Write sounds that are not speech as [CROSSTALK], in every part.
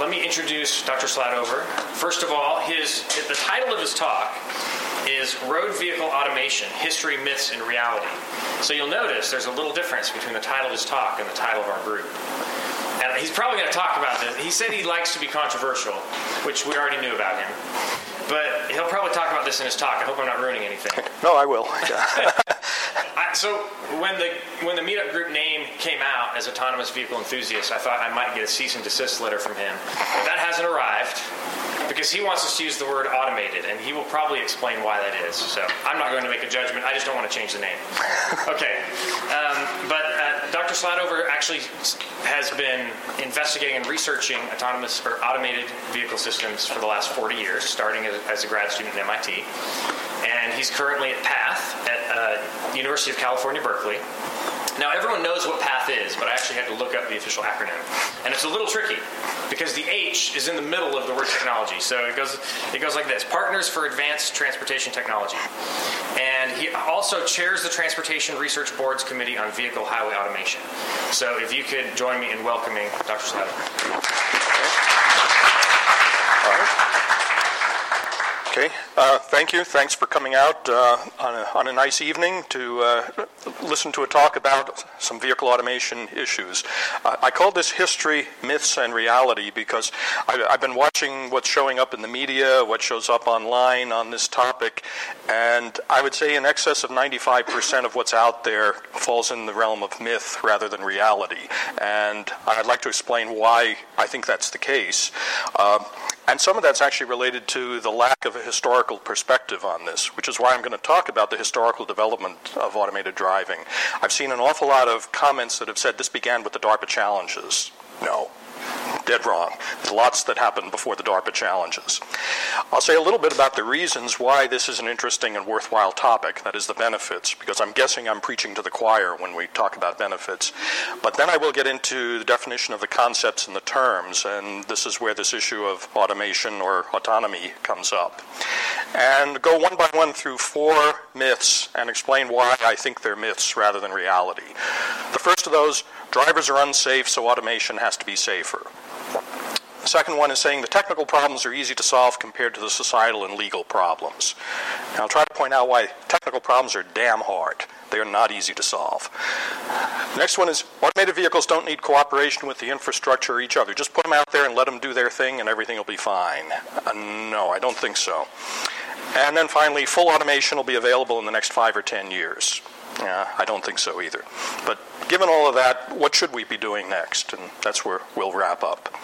let me introduce Dr. Shladover. First of all, his the title of his talk is Road Vehicle Automation History, Myths, and Reality. So you'll notice there's a little difference between the title of his talk and the title of our group. And he's probably going to talk about this. He said he likes to be controversial, which we already knew about him. But he'll probably talk about this in his talk. I hope I'm not ruining anything. [LAUGHS] No, I will. [LAUGHS] [LAUGHS] I, so when the when the meetup group name came out as Autonomous Vehicle Enthusiasts, I thought I might get a cease and desist letter from him. But that hasn't arrived because he wants us to use the word automated, and he will probably explain why that is. So I'm not going to make a judgment. I just don't want to change the name. [LAUGHS] Okay, um, but uh, Dr. Shladover actually has been investigating and researching autonomous or automated vehicle systems for the last 40 years, starting as, as a grad student at MIT, and he's currently at PATH at uh, University of California, Berkeley. Now, everyone knows what PATH is, but I actually had to look up the official acronym. And it's a little tricky because the H is in the middle of the word technology. So it goes, it goes like this Partners for Advanced Transportation Technology. And he also chairs the Transportation Research Board's Committee on Vehicle Highway Automation. So if you could join me in welcoming Dr. Shladover. Okay, uh, thank you. Thanks for coming out uh, on, a, on, a, nice evening to uh, listen to a talk about some vehicle automation issues. Uh, I call this History, Myths, and Reality because I, have been watching what's showing up in the media, what shows up online on this topic, and I would say in excess of 95% of what's out there falls in the realm of myth rather than reality. And I'd like to explain why I think that's the case. Uh, and some of that's actually related to the lack of a historical perspective on this, which is why I'm going to talk about the historical development of automated driving. I've seen an awful lot of comments that have said this began with the DARPA challenges. No, Dead wrong. There's lots that happened before the DARPA challenges. I'll say a little bit about the reasons why this is an interesting and worthwhile topic, that is the benefits, because I'm guessing I'm preaching to the choir when we talk about benefits. But then I will get into the definition of the concepts and the terms, and this is where this issue of automation or autonomy comes up. And go one by one through four myths and explain why I think they're myths rather than reality. The first of those drivers are unsafe, so automation has to be safer. The second one is saying the technical problems are easy to solve compared to the societal and legal problems. And I'll try to point out why technical problems are damn hard. They are not easy to solve. The next one is automated vehicles don't need cooperation with the infrastructure or each other. Just put them out there and let them do their thing and everything will be fine. Uh, no, I don't think so. And then finally, full automation will be available in the next five or ten years. Yeah, I don't think so either. But given all of that, what should we be doing next? And that's where we'll wrap up.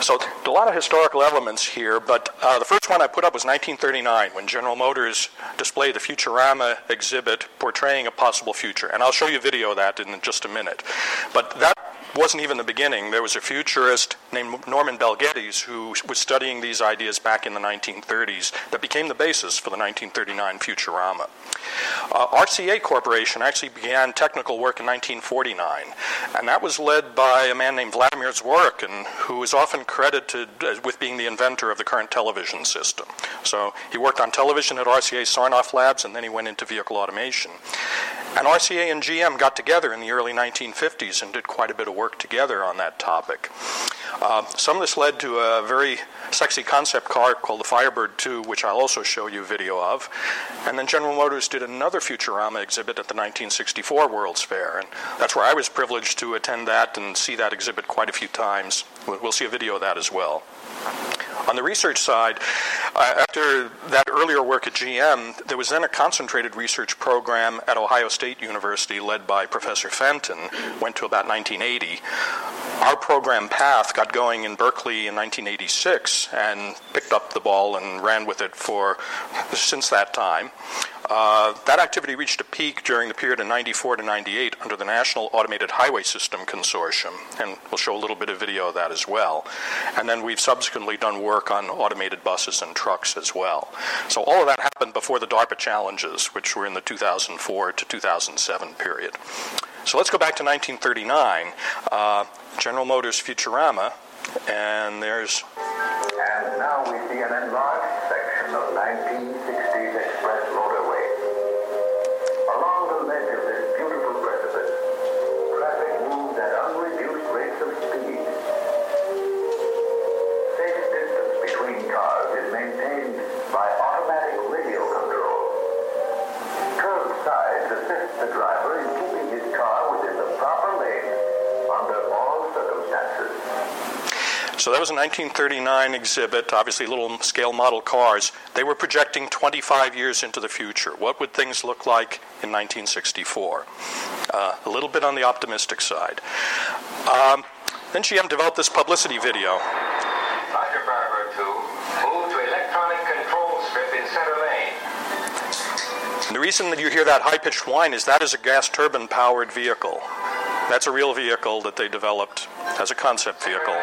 So, a lot of historical elements here, but uh, the first one I put up was 1939 when General Motors displayed the Futurama exhibit portraying a possible future. And I'll show you a video of that in just a minute. But that wasn't even the beginning. There was a futurist named Norman Bel Geddes who was studying these ideas back in the 1930s that became the basis for the 1939 Futurama. Uh, RCA Corporation actually began technical work in 1949, and that was led by a man named Vladimir Zworykin, who is often credited with being the inventor of the current television system. So he worked on television at RCA Sarnoff Labs, and then he went into vehicle automation. And RCA and GM got together in the early 1950s and did quite a bit of work together on that topic. Uh, some of this led to a very sexy concept car called the Firebird 2, which I'll also show you a video of. And then General Motors did another Futurama exhibit at the 1964 World's Fair. And that's where I was privileged to attend that and see that exhibit quite a few times. We'll see a video of that as well. On the research side, uh, after that earlier work at GM, there was then a concentrated research program at Ohio State University led by Professor Fenton, went to about 1980. Our program Path got going in Berkeley in 1986 and picked up the ball and ran with it for since that time. Uh, that activity reached a peak during the period of 94 to 98 under the National Automated Highway System Consortium, and we'll show a little bit of video of that as well. And then we've subsequently done work on automated buses and trucks as well. So all of that happened before the DARPA challenges, which were in the 2004 to 2007 period. So let's go back to 1939. Uh, General Motors Futurama, and there's. And now we see an enlarged So that was a 1939 exhibit, obviously little scale model cars. They were projecting 25 years into the future. What would things look like in 1964? Uh, a little bit on the optimistic side. Um, then GM developed this publicity video. Roger Barber 2, move to electronic control strip in center lane. And the reason that you hear that high pitched whine is that is a gas turbine powered vehicle. That's a real vehicle that they developed as a concept vehicle.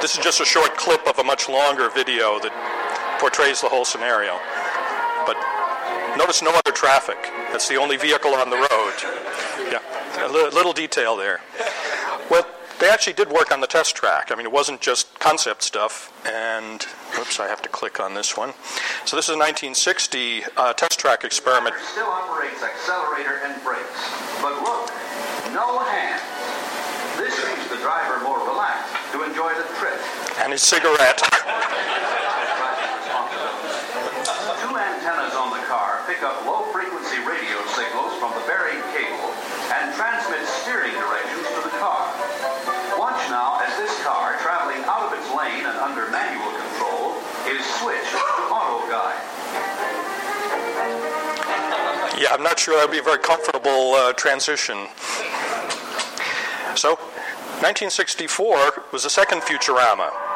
This is just a short clip of a much longer video that portrays the whole scenario. But notice no other traffic. That's the only vehicle on the road. Yeah, a li- little detail there. Well, they actually did work on the test track. I mean, it wasn't just concept stuff. And, oops, I have to click on this one. So this is a 1960 uh, test track experiment. Still operates accelerator and brakes. But look, no hands. This leaves the driver more relaxed to enjoy the trip. And his cigarette. Two antennas on the car pick up low frequency radio signals from the buried cable and transmit steering directions to the car. Watch now as this car, traveling out of its lane and under manual control, is switched to auto guide. Yeah, I'm not sure that would be a very comfortable uh, transition. So, 1964 was the second Futurama.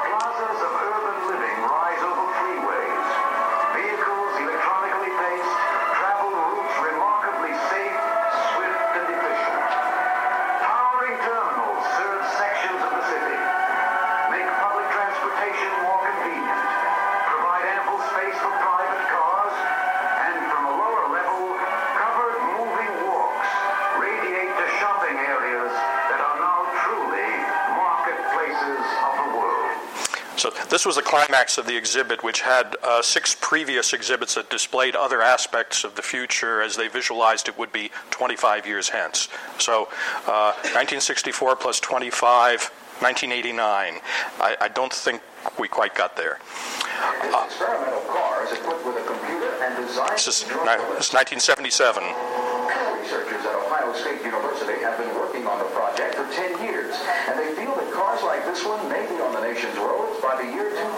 Climax of the exhibit, which had uh, six previous exhibits that displayed other aspects of the future as they visualized it would be 25 years hence. So, uh, 1964 plus 25, 1989. I, I don't think we quite got there. This experimental car is equipped with a computer and designed This is, to ni- enjoy this is 1977. Researchers at Ohio State University have been working on the project for 10 years, and they feel that cars like this one may be on the nation's roads by the year 2000.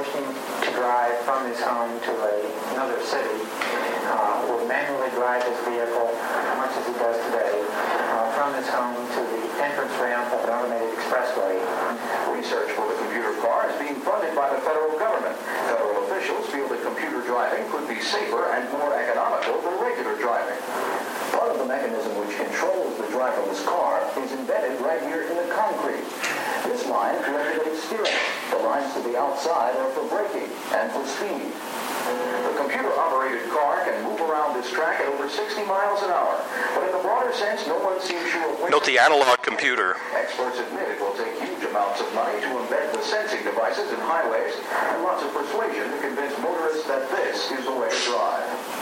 Wishing to drive from his home to a, another city uh, will manually drive his vehicle, much as he does today, uh, from his home to the entrance ramp of an automated expressway. Research for the computer car is being funded by the federal government. Federal officials feel that computer driving could be safer and more economical than regular driving. Part of the mechanism which controls the driverless car is embedded right here in the concrete. This line regulates steering. The lines to the outside are for braking and for speed. The computer-operated car can move around this track at over 60 miles an hour. But in the broader sense, no one seems sure when Note the analog computer. Experts admit it will take huge amounts of money to embed the sensing devices in highways and lots of persuasion to convince motorists that this is the way to drive.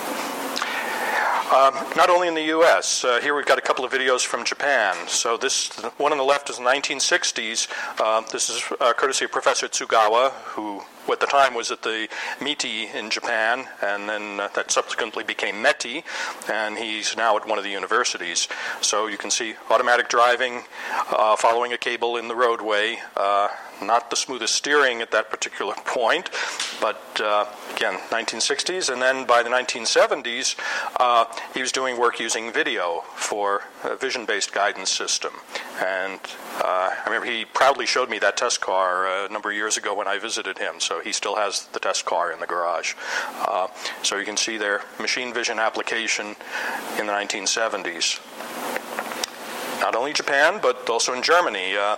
Um, not only in the U.S. Uh, here we've got a couple of videos from Japan. So this one on the left is the 1960s. Uh, this is uh, courtesy of Professor Tsugawa, who at the time was at the MITI in Japan, and then uh, that subsequently became METI, and he's now at one of the universities. So you can see automatic driving, uh, following a cable in the roadway. Not the smoothest steering at that particular [LAUGHS] point, but uh, again, 1960s, and then by the 1970s, uh, he was doing work using video for a vision-based guidance system. And uh, I remember he proudly showed me that test car uh, a number of years ago when I visited him. So he still has the test car in the garage. Uh, so you can see their machine vision application in the 1970s not only Japan, but also in Germany. Uh,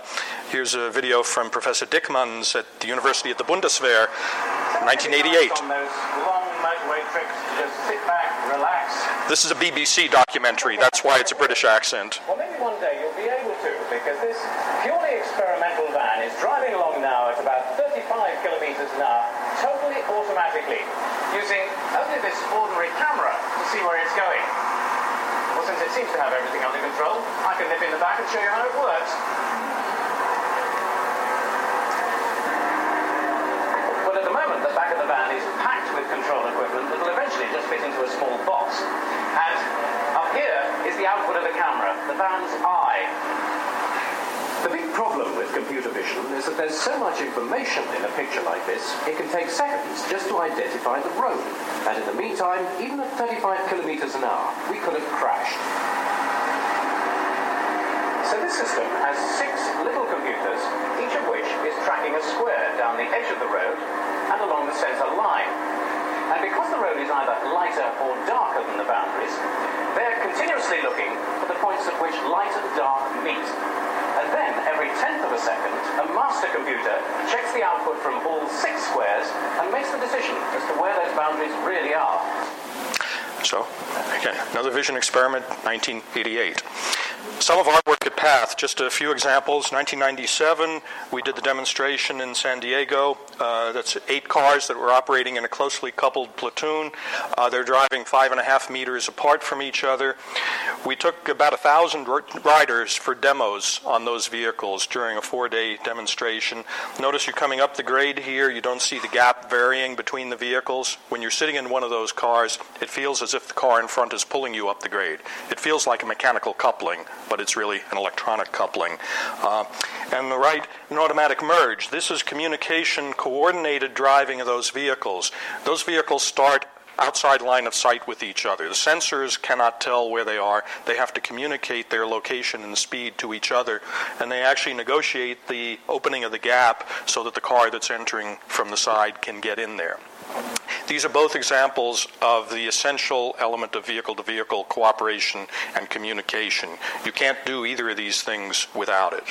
here's a video from Professor Dickmanns at the University at the Bundeswehr, 1988. On those long motorway trips, just sit back, relax. This is a BBC documentary. That's why it's a British accent. Well, maybe one day you'll be able to, because this purely experimental van is driving along now at about 35 kilometers an hour totally automatically using only this ordinary camera to see where it's going. It seems to have everything under control, I can nip in the back and show you how it works. Well, at the moment, the back of the van is packed with control equipment that will eventually just fit into a small box. And up here is the output of the camera, the van's eye. The big problem with computer vision is that there's so much information in a picture like this, it can take seconds just to identify the road. And in the meantime, even at 35 kilometers an hour, we could have crashed. So this system has six little computers, each of which is tracking a square down the edge of the road and along the centre line. And because the road is either lighter or darker than the boundaries, they're continuously looking for the points at which light and dark meet. Tenth of a second, a master computer checks the output from all six squares and makes the decision as to where those boundaries really are. So, again, another vision experiment, 1988. Some of our work at PATH, just a few examples. 1997, we did the demonstration in San Diego. Uh, that's eight cars that were operating in a closely coupled platoon. Uh, they're driving five and a half meters apart from each other. We took about a thousand riders for demos on those vehicles during a four-day demonstration. Notice you're coming up the grade here. You don't see the gap varying between the vehicles. When you're sitting in one of those cars, it feels as if the car in front is pulling you up the grade. It feels like a mechanical coupling, but it's really an electronic coupling. Uh, and the right, an automatic merge. This is communication, coordinated driving of those vehicles. Those vehicles start outside line of sight with each other. The sensors cannot tell where they are. They have to communicate their location and speed to each other, and they actually negotiate the opening of the gap so that the car that's entering from the side can get in there. These are both examples of the essential element of vehicle to vehicle cooperation and communication. You can't do either of these things without it.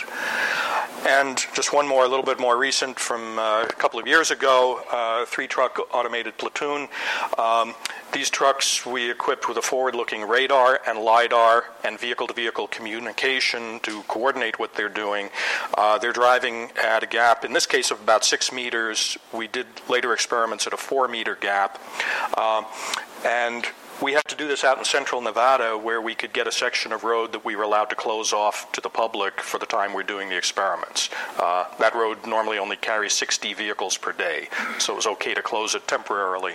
And just one more, a little bit more recent from uh, a couple of years ago, uh, three truck automated platoon. Um, these trucks we equipped with a forward looking radar and LIDAR and vehicle to vehicle communication to coordinate what they're doing. Uh, they're driving at a gap, in this case, of about six meters. We did later experiments at a four meter gap. Um, and we had to do this out in central Nevada where we could get a section of road that we were allowed to close off to the public for the time we're doing the experiments. Uh, that road normally only carries 60 vehicles per day, so it was okay to close it temporarily.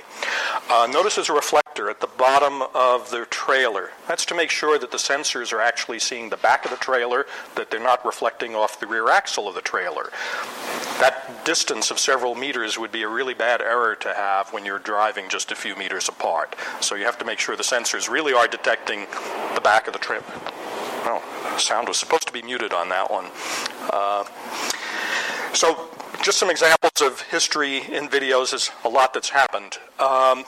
Uh, notice there's a reflector at the bottom of the trailer. That's to make sure that the sensors are actually seeing the back of the trailer, that they're not reflecting off the rear axle of the trailer. That distance of several meters would be a really bad error to have when you're driving just a few meters apart. So you have to make sure the sensors really are detecting the back of the trip. Oh, sound was supposed to be muted on that one. Uh, so, just some examples of history in videos is a lot that's happened. Um,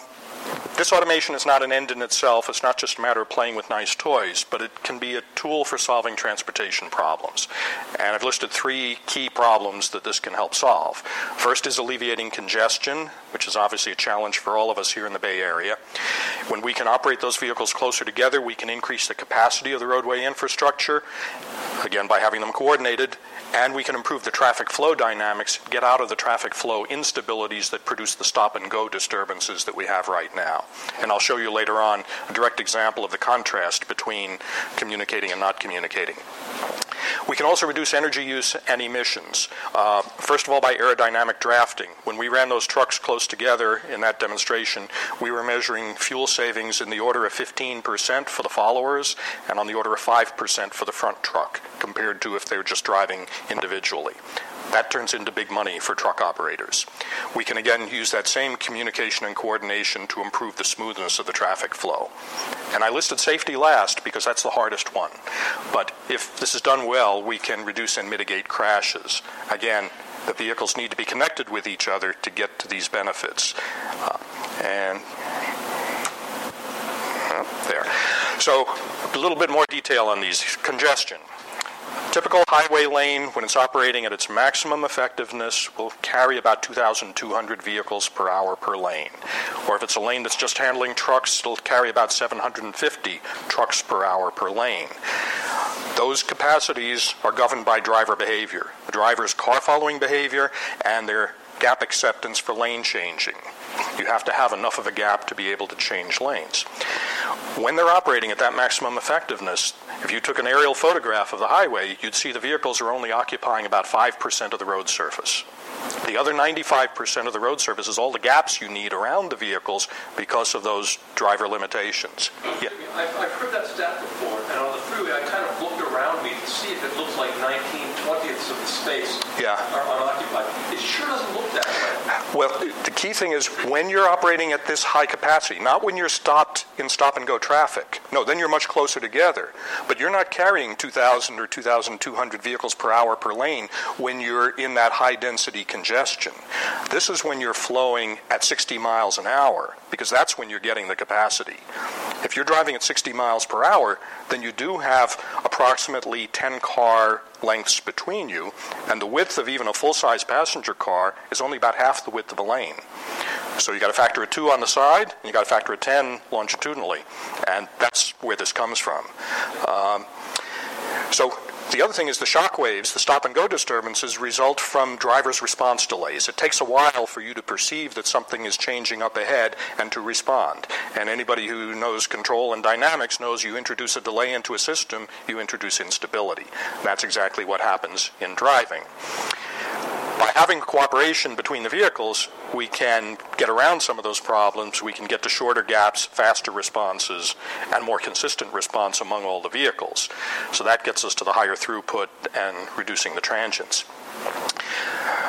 this automation is not an end in itself. It's not just a matter of playing with nice toys, but it can be a tool for solving transportation problems. And I've listed three key problems that this can help solve. First is alleviating congestion, which is obviously a challenge for all of us here in the Bay Area. When we can operate those vehicles closer together, we can increase the capacity of the roadway infrastructure, again, by having them coordinated, and we can improve the traffic flow dynamics, get out of the traffic flow instabilities that produce the stop and go disturbances that we have right now. And I'll show you later on a direct example of the contrast between communicating and not communicating. We can also reduce energy use and emissions. Uh, first of all, by aerodynamic drafting. When we ran those trucks close together in that demonstration, we were measuring fuel savings in the order of 15% for the followers and on the order of 5% for the front truck, compared to if they were just driving individually. That turns into big money for truck operators. We can again use that same communication and coordination to improve the smoothness of the traffic flow. And I listed safety last because that's the hardest one. But if this is done well, we can reduce and mitigate crashes. Again, the vehicles need to be connected with each other to get to these benefits. Uh, and uh, there. So, a little bit more detail on these. Congestion. Typical highway lane, when it's operating at its maximum effectiveness, will carry about 2,200 vehicles per hour per lane. Or if it's a lane that's just handling trucks, it'll carry about 750 trucks per hour per lane. Those capacities are governed by driver behavior, the driver's car following behavior, and their gap acceptance for lane changing. You have to have enough of a gap to be able to change lanes. When they're operating at that maximum effectiveness, if you took an aerial photograph of the highway, you'd see the vehicles are only occupying about 5% of the road surface. The other 95% of the road surface is all the gaps you need around the vehicles because of those driver limitations. Yeah. I've, heard that stat before, and on the freeway, I kind of looked around me to see if it looks like 19 20ths of the space yeah. are unoccupied. It sure doesn't look that way. Well, the key thing is when you're operating at this high capacity, not when you're stopped in stop and go traffic. No, then you're much closer together. But you're not carrying 2,000 or 2,200 vehicles per hour per lane when you're in that high density congestion. This is when you're flowing at 60 miles an hour because that's when you're getting the capacity. If you're driving at 60 miles per hour, then you do have approximately 10 car lengths between you, and the width of even a full size passenger car is only about half the width of a lane. So you got a factor of two on the side, and you got a factor of 10 longitudinally, and that's where this comes from. Um, so the other thing is the shock waves, the stop and go disturbances, result from driver's response delays. It takes a while for you to perceive that something is changing up ahead and to respond. And anybody who knows control and dynamics knows you introduce a delay into a system, you introduce instability. That's exactly what happens in driving by having cooperation between the vehicles, we can get around some of those problems. We can get to shorter gaps, faster responses, and more consistent response among all the vehicles. So that gets us to the higher throughput and reducing the transients.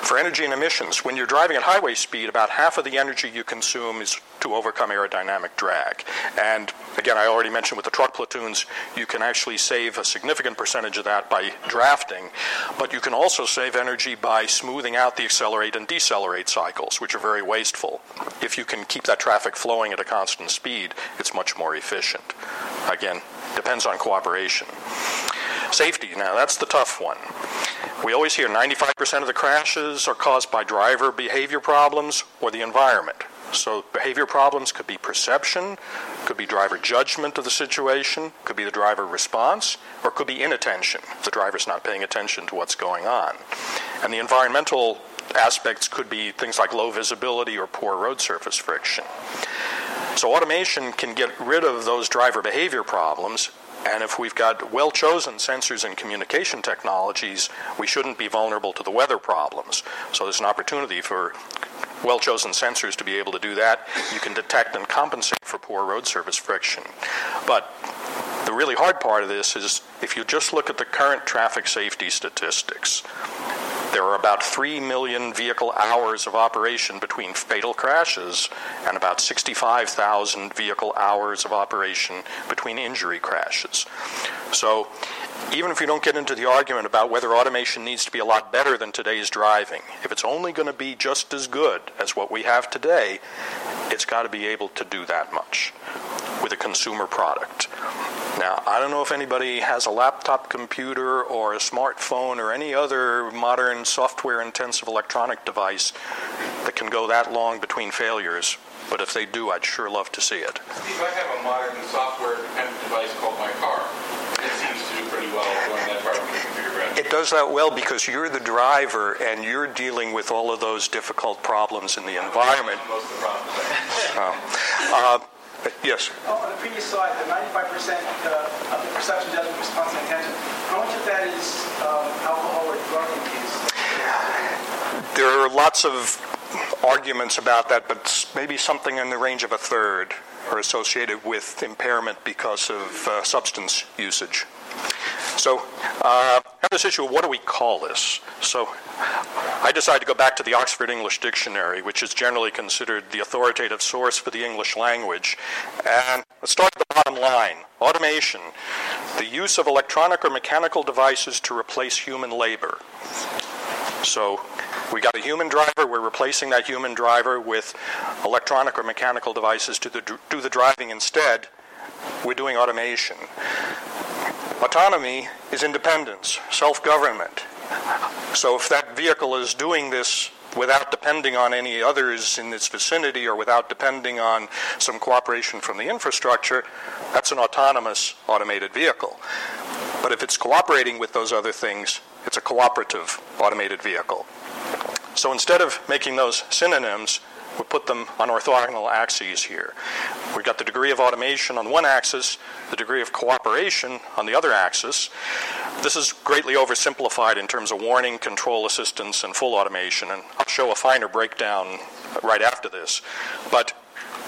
For energy and emissions, when you're driving at highway speed, about half of the energy you consume is to overcome aerodynamic drag. And again, I already mentioned with the truck platoons, you can actually save a significant percentage of that by drafting, but you can also save energy by smoothing out the accelerate and decelerate cycles, which are very wasteful. If you can keep that traffic flowing at a constant speed, it's much more efficient. Again, depends on cooperation. Safety, now that's the tough one. We always hear 95% of the crashes are caused by driver behavior problems or the environment. So behavior problems could be perception, could be driver judgment of the situation, could be the driver response, or could be inattention. The driver's not paying attention to what's going on. And the environmental aspects could be things like low visibility or poor road surface friction. So automation can get rid of those driver behavior problems and if we've got well chosen sensors and communication technologies, we shouldn't be vulnerable to the weather problems. So there's an opportunity for well chosen sensors to be able to do that. You can detect and compensate for poor road surface friction. But the really hard part of this is if you just look at the current traffic safety statistics, there are about 3 million vehicle hours of operation between fatal crashes and about 65,000 vehicle hours of operation between injury crashes. So, even if you don't get into the argument about whether automation needs to be a lot better than today's driving, if it's only going to be just as good as what we have today, it's got to be able to do that much with a consumer product. Now, I don't know if anybody has a laptop computer or a smartphone or any other modern software intensive electronic device that can go that long between failures, but if they do, I'd sure love to see it. Steve, I have a modern software dependent device called my car. It seems to do pretty well going that far from the computer It does that well because you're the driver and you're dealing with all of those difficult problems in the environment. Most of the problems. Oh. Uh, Yes. Oh, on the previous slide, the 95% uh, of the perception, judgment, response, and attention. How much of that is um, alcohol or drug use? There are lots of arguments about that, but maybe something in the range of a third are associated with impairment because of uh, substance usage. So, uh, have this issue of what do we call this? So, I decided to go back to the Oxford English Dictionary, which is generally considered the authoritative source for the English language. And let's start at the bottom line automation, the use of electronic or mechanical devices to replace human labor. So, we got a human driver, we're replacing that human driver with electronic or mechanical devices to the, do the driving instead. We're doing automation. Autonomy is independence, self government. So if that vehicle is doing this without depending on any others in its vicinity or without depending on some cooperation from the infrastructure, that's an autonomous automated vehicle. But if it's cooperating with those other things, it's a cooperative automated vehicle. So instead of making those synonyms, we put them on orthogonal axes here. We've got the degree of automation on one axis, the degree of cooperation on the other axis. This is greatly oversimplified in terms of warning, control assistance, and full automation, and I'll show a finer breakdown right after this. But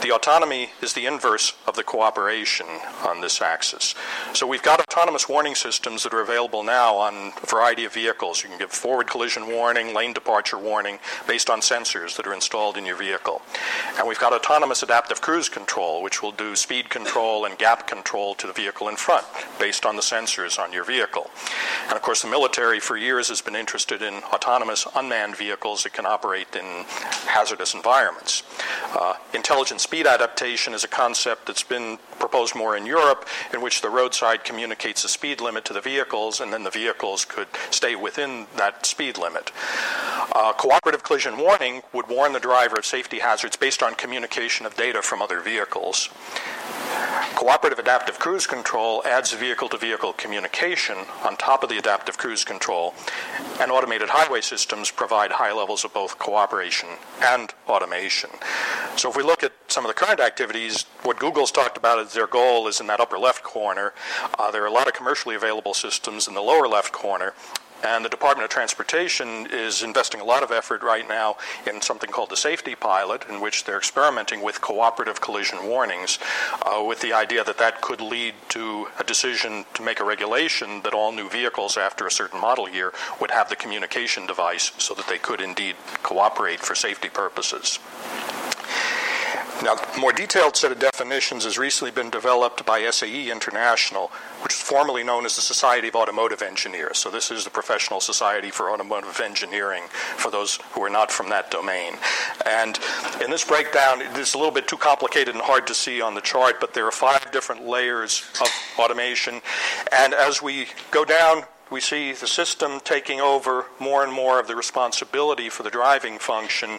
the autonomy is the inverse of the cooperation on this axis. So we've got autonomous warning systems that are available now on a variety of vehicles. You can give forward collision warning, lane departure warning based on sensors that are installed in your vehicle. And we've got autonomous adaptive cruise control, which will do speed control and gap control to the vehicle in front based on the sensors on your vehicle. And of course, the military for years has been interested in autonomous unmanned vehicles that can operate in hazardous environments. Uh, intelligent speed adaptation is a concept that's been proposed more in Europe, in which the roadside communicates the speed limit to the vehicles, and then the vehicles could stay within that speed limit. Uh, cooperative collision warning would warn the driver of safety hazards based on communication of data from other vehicles. Cooperative adaptive cruise control adds vehicle to vehicle communication on top of the adaptive cruise control, and automated highway systems provide high levels of both cooperation and automation. So, if we look at some of the current activities, what Google's talked about as their goal is in that upper left corner. Uh, there are a lot of commercially available systems in the lower left corner, and the Department of Transportation is investing a lot of effort right now in something called the Safety Pilot, in which they're experimenting with cooperative collision warnings, uh, with the idea that that could lead to a decision to make a regulation that all new vehicles after a certain model year would have the communication device so that they could indeed cooperate for safety purposes. Now, a more detailed set of definitions has recently been developed by SAE International, which is formerly known as the Society of Automotive Engineers. So, this is the professional society for automotive engineering for those who are not from that domain. And in this breakdown, it is a little bit too complicated and hard to see on the chart, but there are five different layers of automation. And as we go down, we see the system taking over more and more of the responsibility for the driving function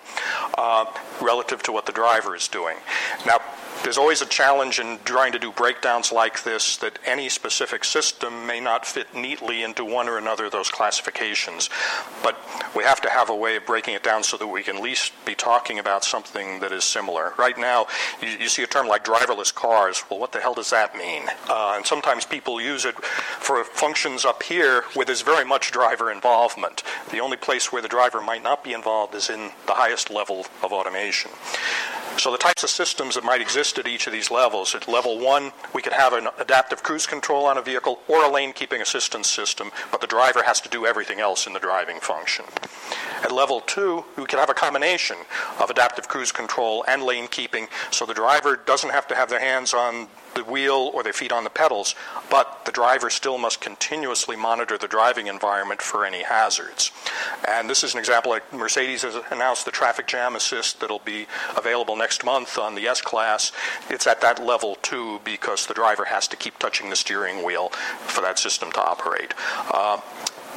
uh, relative to what the driver is doing. Now, there's always a challenge in trying to do breakdowns like this that any specific system may not fit neatly into one or another of those classifications. But we have to have a way of breaking it down so that we can at least be talking about something that is similar. Right now, you, you see a term like driverless cars. Well, what the hell does that mean? Uh, and sometimes people use it for functions up here where there's very much driver involvement. The only place where the driver might not be involved is in the highest level of automation. So the types of systems that might exist at each of these levels. At level one, we could have an adaptive cruise control on a vehicle or a lane keeping assistance system, but the driver has to do everything else in the driving function. At level two, we could have a combination of adaptive cruise control and lane keeping, so the driver doesn't have to have their hands on the wheel or their feet on the pedals, but the driver still must continuously monitor the driving environment for any hazards. And this is an example like Mercedes has announced the traffic jam assist that'll be available next month on the S Class. It's at that level too because the driver has to keep touching the steering wheel for that system to operate. Uh,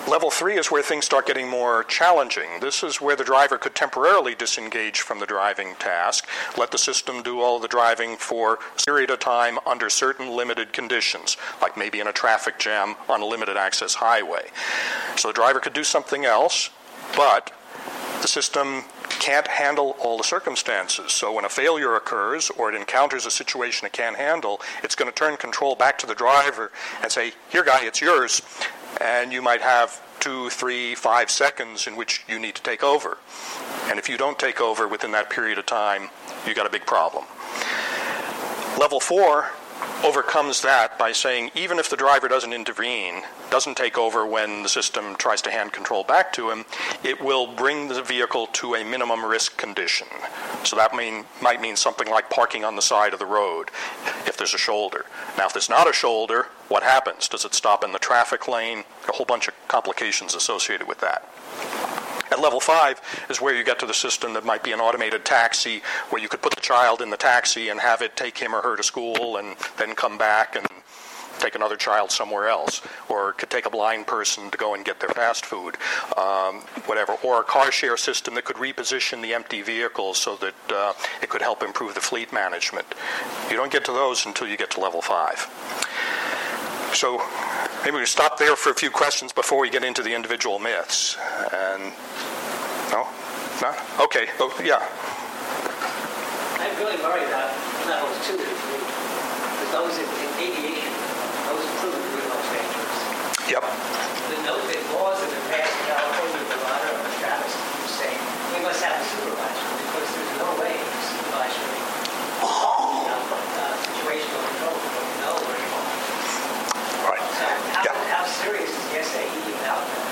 Level three is where things start getting more challenging. This is where the driver could temporarily disengage from the driving task, let the system do all the driving for a period of time under certain limited conditions, like maybe in a traffic jam on a limited access highway. So the driver could do something else, but the system can't handle all the circumstances. So when a failure occurs or it encounters a situation it can't handle, it's going to turn control back to the driver and say, Here, guy, it's yours. And you might have two, three, five seconds in which you need to take over. And if you don't take over within that period of time, you've got a big problem. Level four overcomes that by saying even if the driver doesn't intervene, doesn't take over when the system tries to hand control back to him, it will bring the vehicle to a minimum risk condition. So that mean, might mean something like parking on the side of the road if there's a shoulder. Now, if there's not a shoulder, what happens? Does it stop in the traffic lane? A whole bunch of complications associated with that. At level five is where you get to the system that might be an automated taxi, where you could put the child in the taxi and have it take him or her to school and then come back and take another child somewhere else, or could take a blind person to go and get their fast food, um, whatever, or a car share system that could reposition the empty vehicles so that uh, it could help improve the fleet management. You don't get to those until you get to level five. So maybe we stop there for a few questions before we get into the individual myths. And no, Not? Okay, oh, yeah. I'm really worried about levels two and three, because those in in aviation, those include greenhouse dangerous. Yep. The note that laws have been passed in California, Nevada, or Travis saying we must have a supervisor, because there's no way a supervisory you know, uh, situational control will know where you are. Right. So how, Yeah. how serious is the SAE about that?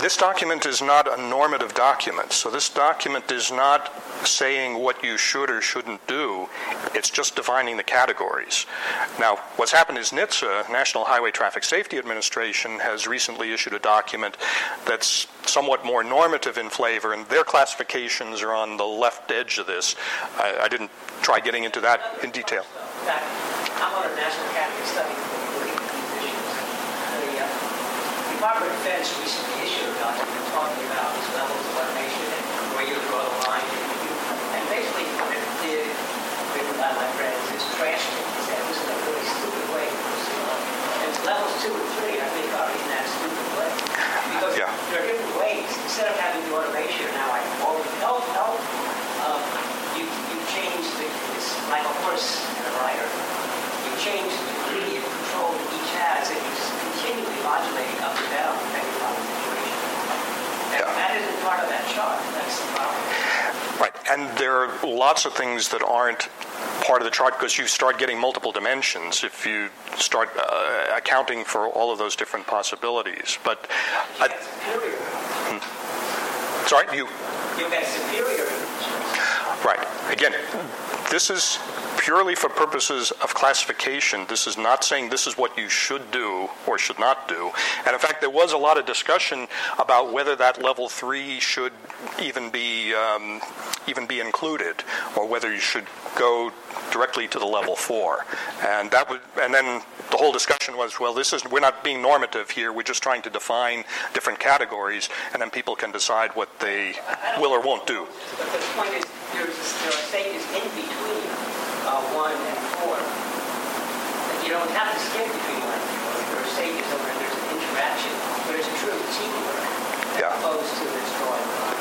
This document is not a normative document, so this document is not saying what you should or shouldn't do. It's just defining the categories. Now, what's happened is NHTSA, National Highway Traffic Safety Administration, has recently issued a document that's somewhat more normative in flavor, and their classifications are on the left edge of this. I, I didn't try getting into that in detail. I'm on a National Academy study for. The uh, Department of Defense recently issued a document talking about. these levels of automation and where you draw the line. And basically, what it did, written by my friends, is trashed it. He said, this is a really stupid way to proceed. And levels two and three, I think, are in that stupid way. Because Yeah. there are different ways. Instead of having the automation now, I always help, help, um, you, you change the, it's like a horse and a rider. You change the degree of control that each has, and you just continually modulating up and down depending on the situation. And Yeah. that isn't part of that chart. That's the problem. Right, and there are lots of things that aren't part of the chart because you start getting multiple dimensions if you start uh, accounting for all of those different possibilities. But, I, That's superior. sorry, you, right. Again, this is purely for purposes of classification. This is not saying this is what you should do or should not do. And in fact, there was a lot of discussion about whether that level three should even be um, even be included, or whether you should go directly to the level four. And that would, and then the whole discussion was, well, this is we're not being normative here. We're just trying to define different categories, and then people can decide what they will or won't do. But the point is, there's, there are stages in between uh, one and four. You don't have to skip between one and four. There are stages where there's an interaction, where it's true teamwork, as Yeah. opposed to this drawing line.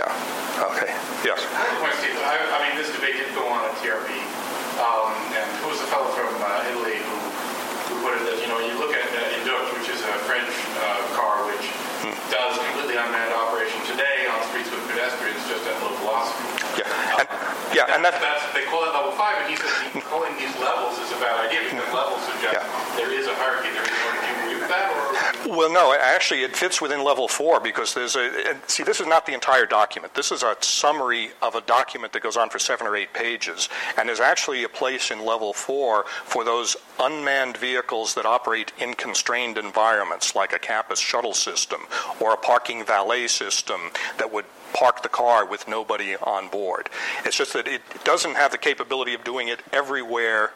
Yeah. Okay. Yes. Another point, Steve, I, I mean, this debate did go on at TRB, um, and who was the fellow from uh, Italy who, who put it that, you know, you look at uh, Induct, which is a French uh, car which does completely unmanned operation today on streets with pedestrians just at low velocity. Yeah. Yeah. And that. That's, they call it level five, and he says calling these levels is a bad idea because levels suggest Yeah. there is a hierarchy. There is one. Do you agree with that, or? Well, no, actually, it fits within level four because there's a. See, this is not the entire document. This is a summary of a document that goes on for seven or eight pages, and there's actually a place in level four for those unmanned vehicles that operate in constrained environments, like a campus shuttle system or a parking valet system that would park the car with nobody on board. It's just that it doesn't have the capability of doing it everywhere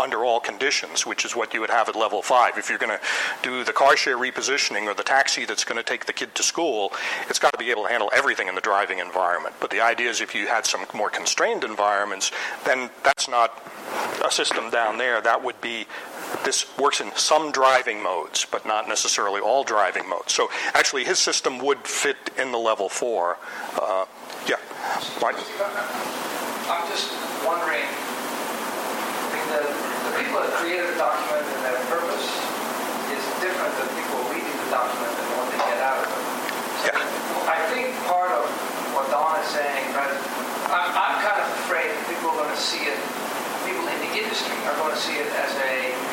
under all conditions, which is what you would have at level five. If you're going to do the car share repositioning or the taxi that's going to take the kid to school, it's got to be able to handle everything in the driving environment. But the idea is if you had some more constrained environments, then that's not a system down there. That would be this works in some driving modes, but not necessarily all driving modes. So actually, his system would fit in the level four. Uh, yeah, Martin. I'm just wondering, I mean, the, the people that created the document and their purpose is different than people reading the document and what they get out of it. So Yeah. I think part of what Don is saying, right, I'm, I'm kind of afraid that people are going to see it, people in the industry are going to see it as a, a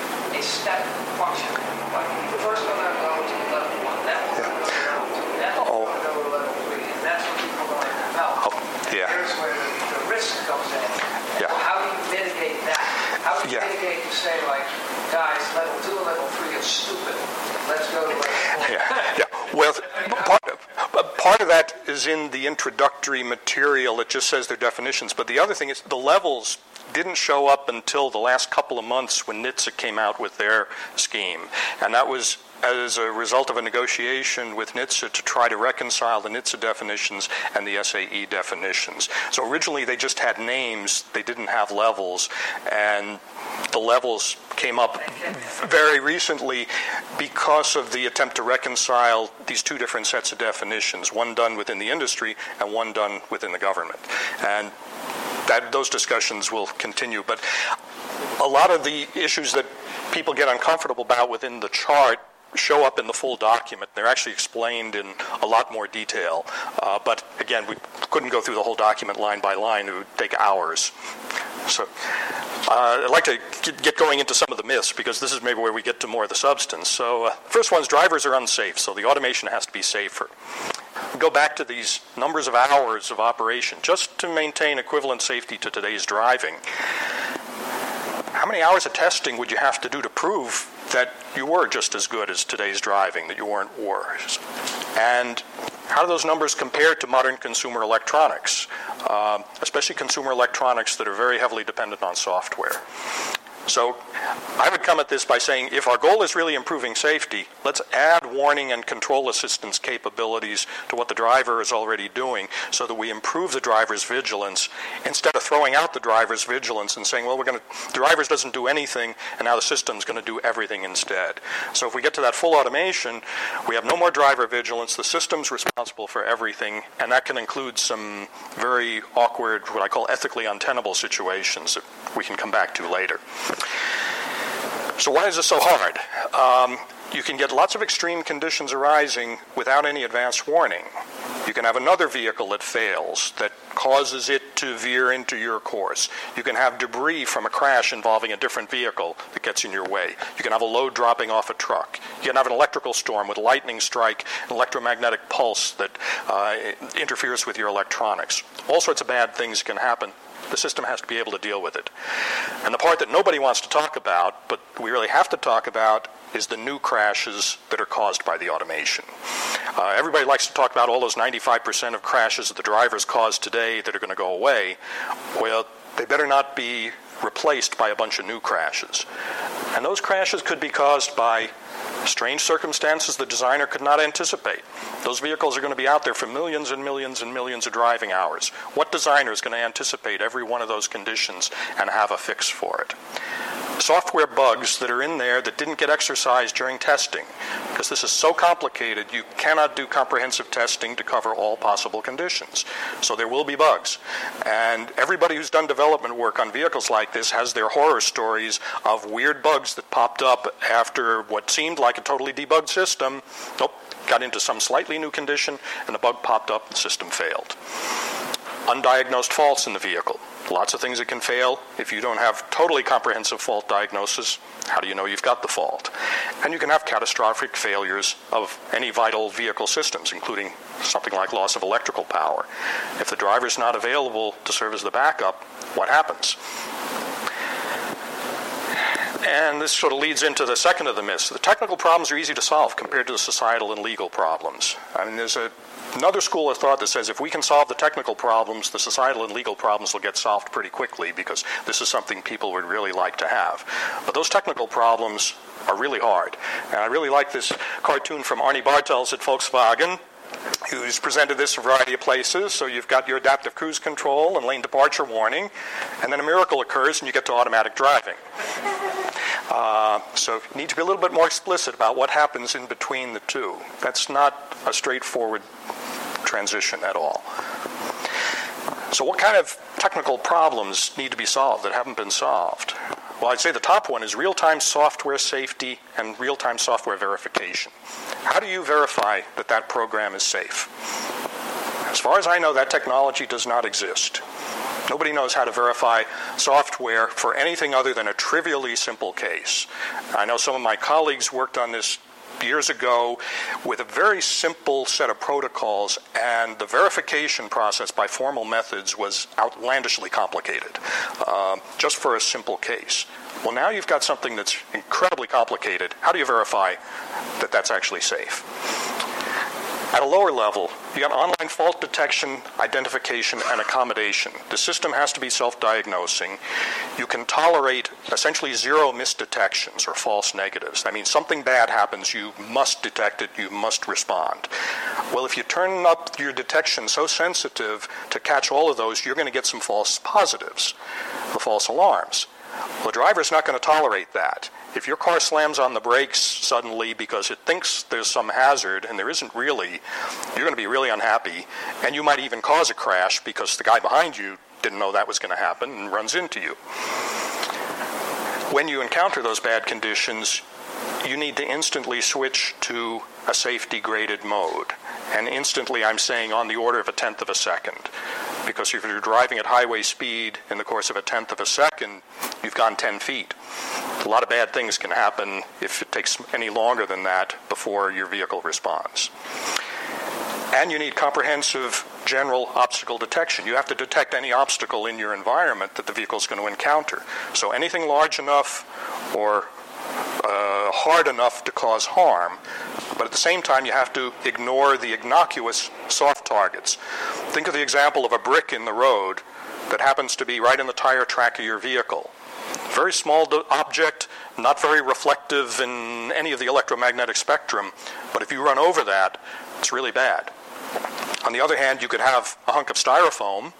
step function. Like, we're first going to go to level one, we're going to level two, we're Oh. going to go to level three, and that's what people are going to develop. Oh, yeah. Here's where the, the risk comes in. Yeah. Well, how do you mitigate that? How do you Yeah. mitigate to say, like, guys, level two and level three is stupid. Let's go to level four. Yeah, yeah. Well, part, of, part of that is in the introductory material. It just says their definitions. But the other thing is the levels didn't show up until the last couple of months when NHTSA came out with their scheme. And that was as a result of a negotiation with NHTSA to try to reconcile the NHTSA definitions and the SAE definitions. So originally they just had names, they didn't have levels, and the levels came up very recently because of the attempt to reconcile these two different sets of definitions, one done within the industry and one done within the government. And that, those discussions will continue. But a lot of the issues that people get uncomfortable about within the chart show up in the full document. They're actually explained in a lot more detail. Uh, but again, we couldn't go through the whole document line by line. It would take hours. So uh, I'd like to get going into some of the myths because this is maybe where we get to more of the substance. So, uh, first one is drivers are unsafe, so the automation has to be safer. Go back to these numbers of hours of operation just to maintain equivalent safety to today's driving. How many hours of testing would you have to do to prove that you were just as good as today's driving, that you weren't worse? And how do those numbers compare to modern consumer electronics, uh, especially consumer electronics that are very heavily dependent on software? So I would come at this by saying if our goal is really improving safety, let's add warning and control assistance capabilities to what the driver is already doing so that we improve the driver's vigilance instead of throwing out the driver's vigilance and saying, well, we're going to, the driver doesn't do anything and now the system's going to do everything instead. So if we get to that full automation, we have no more driver vigilance, the system's responsible for everything, and that can include some very awkward, what I call ethically untenable situations we can come back to later. So, why is this so hard? Um, you can get lots of extreme conditions arising without any advance warning. You can have another vehicle that fails that causes it to veer into your course. You can have debris from a crash involving a different vehicle that gets in your way. You can have a load dropping off a truck. You can have an electrical storm with lightning strike, an electromagnetic pulse that uh, interferes with your electronics. All sorts of bad things can happen the system has to be able to deal with it. And the part that nobody wants to talk about, but we really have to talk about, is the new crashes that are caused by the automation. Uh, everybody likes to talk about all those 95% of crashes that the drivers cause today that are going to go away. Well, they better not be replaced by a bunch of new crashes. And those crashes could be caused by strange circumstances the designer could not anticipate. Those vehicles are going to be out there for millions and millions and millions of driving hours. What designer is going to anticipate every one of those conditions and have a fix for it? Software bugs that are in there that didn't get exercised during testing. Because this is so complicated, you cannot do comprehensive testing to cover all possible conditions. So there will be bugs. And everybody who's done development work on vehicles like this has their horror stories of weird bugs that popped up after what seemed like a totally debugged system. Nope, got into some slightly new condition, and the bug popped up, the system failed. Undiagnosed faults in the vehicle. Lots of things that can fail. If you don't have totally comprehensive fault diagnosis, how do you know you've got the fault? And you can have catastrophic failures of any vital vehicle systems, including something like loss of electrical power. If the driver is not available to serve as the backup, what happens? And this sort of leads into the second of the myths. The technical problems are easy to solve compared to the societal and legal problems. I mean, there's a another school of thought that says if we can solve the technical problems, the societal and legal problems will get solved pretty quickly because this is something people would really like to have. But those technical problems are really hard. And I really like this cartoon from Arne Bartels at Volkswagen who's presented this in a variety of places. So you've got your adaptive cruise control and lane departure warning, and then a miracle occurs and you get to automatic driving. Uh, so you need to be a little bit more explicit about what happens in between the two. That's not a straightforward transition at all. So, what kind of technical problems need to be solved that haven't been solved? Well, I'd say the top one is real time software safety and real time software verification. How do you verify that that program is safe? As far as I know, that technology does not exist. Nobody knows how to verify software for anything other than a trivially simple case. I know some of my colleagues worked on this years ago with a very simple set of protocols, and the verification process by formal methods was outlandishly complicated, uh, just for a simple case. Well, now you've got something that's incredibly complicated. How do you verify that that's actually safe? At a lower level, you got online fault detection, identification, and accommodation. The system has to be self diagnosing. You can tolerate essentially zero misdetections or false negatives. I mean, something bad happens, you must detect it, you must respond. Well, if you turn up your detection so sensitive to catch all of those, you're going to get some false positives, the false alarms. Well, the driver's not going to tolerate that. If your car slams on the brakes suddenly because it thinks there's some hazard and there isn't really, you're going to be really unhappy, and you might even cause a crash because the guy behind you didn't know that was going to happen and runs into you. When you encounter those bad conditions, you need to instantly switch to a safety graded mode. And instantly, I'm saying on the order of a tenth of a second. Because if you're driving at highway speed in the course of a tenth of a second, you've gone 10 feet. A lot of bad things can happen if it takes any longer than that before your vehicle responds. And you need comprehensive general obstacle detection. You have to detect any obstacle in your environment that the vehicle is going to encounter. So anything large enough or uh, hard enough to cause harm, but at the same time, you have to ignore the innocuous soft targets. Think of the example of a brick in the road that happens to be right in the tire track of your vehicle. Very small object, not very reflective in any of the electromagnetic spectrum, but if you run over that, it's really bad. On the other hand, you could have a hunk of styrofoam.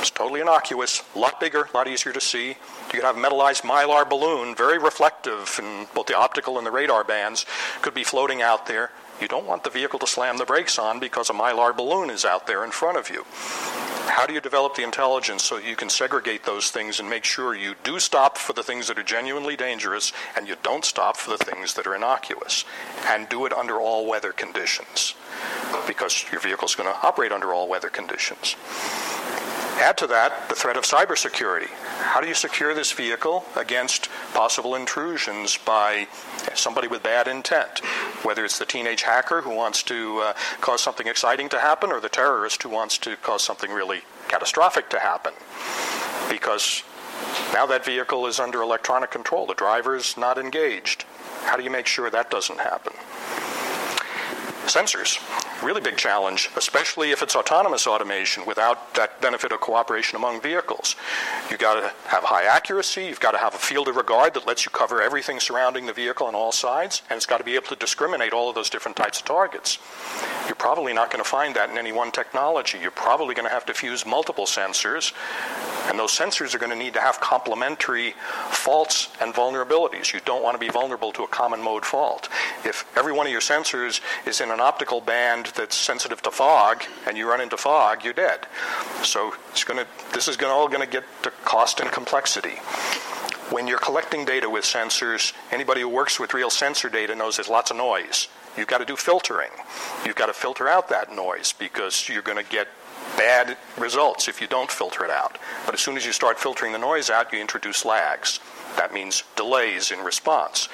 It's totally innocuous, a lot bigger, a lot easier to see. You could have a metallized mylar balloon, very reflective in both the optical and the radar bands, could be floating out there. You don't want the vehicle to slam the brakes on because a mylar balloon is out there in front of you. How do you develop the intelligence so you can segregate those things and make sure you do stop for the things that are genuinely dangerous and you don't stop for the things that are innocuous? And do it under all weather conditions because your vehicle is going to operate under all weather conditions. Add to that the threat of cybersecurity. How do you secure this vehicle against possible intrusions by somebody with bad intent? Whether it's the teenage hacker who wants to uh, cause something exciting to happen or the terrorist who wants to cause something really catastrophic to happen. Because now that vehicle is under electronic control, the driver is not engaged. How do you make sure that doesn't happen? Sensors, really big challenge, especially if it's autonomous automation without that benefit of cooperation among vehicles. You've got to have high accuracy, you've got to have a field of regard that lets you cover everything surrounding the vehicle on all sides, and it's got to be able to discriminate all of those different types of targets. You're probably not going to find that in any one technology. You're probably going to have to fuse multiple sensors, and those sensors are going to need to have complementary faults and vulnerabilities. You don't want to be vulnerable to a common mode fault. If every one of your sensors is in an optical band that's sensitive to fog, and you run into fog, you're dead. So it's going to, this is going to, all going to get to cost and complexity. When you're collecting data with sensors, anybody who works with real sensor data knows there's lots of noise. You've got to do filtering. You've got to filter out that noise because you're going to get bad results if you don't filter it out. But as soon as you start filtering the noise out, you introduce lags. That means delays in response.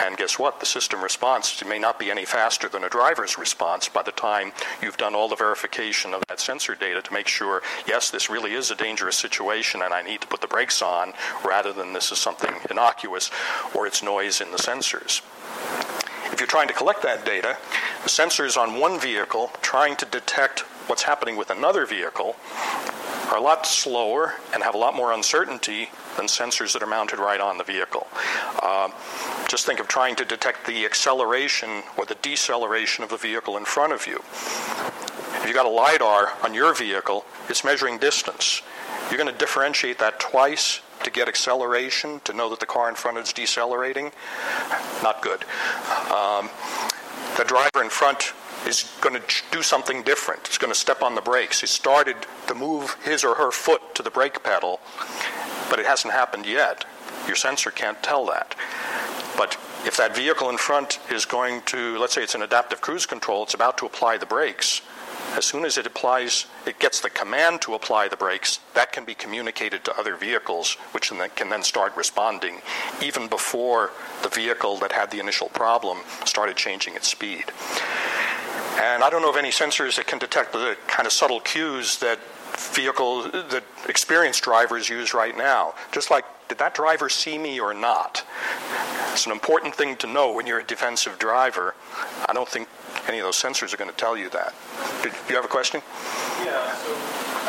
And guess what? The system response may not be any faster than a driver's response by the time you've done all the verification of that sensor data to make sure, yes, this really is a dangerous situation and I need to put the brakes on rather than this is something innocuous or it's noise in the sensors. If you're trying to collect that data, the sensors on one vehicle trying to detect what's happening with another vehicle are a lot slower and have a lot more uncertainty than sensors that are mounted right on the vehicle. Uh, just think of trying to detect the acceleration or the deceleration of the vehicle in front of you. If you've got a LiDAR on your vehicle, it's measuring distance. You're going to differentiate that twice to get acceleration, to know that the car in front is decelerating. Not good. Um, the driver in front is going to do something different. It's going to step on the brakes. He started to move his or her foot to the brake pedal, but it hasn't happened yet. Your sensor can't tell that. But if that vehicle in front is going to, let's say it's an adaptive cruise control, it's about to apply the brakes. As soon as it applies, it gets the command to apply the brakes, that can be communicated to other vehicles, which can then start responding even before the vehicle that had the initial problem started changing its speed. And I don't know of any sensors that can detect the kind of subtle cues that vehicle that experienced drivers use right now. Just like, did that driver see me or not? It's an important thing to know when you're a defensive driver. I don't think any of those sensors are going to tell you that. Did you have a question? Yeah, so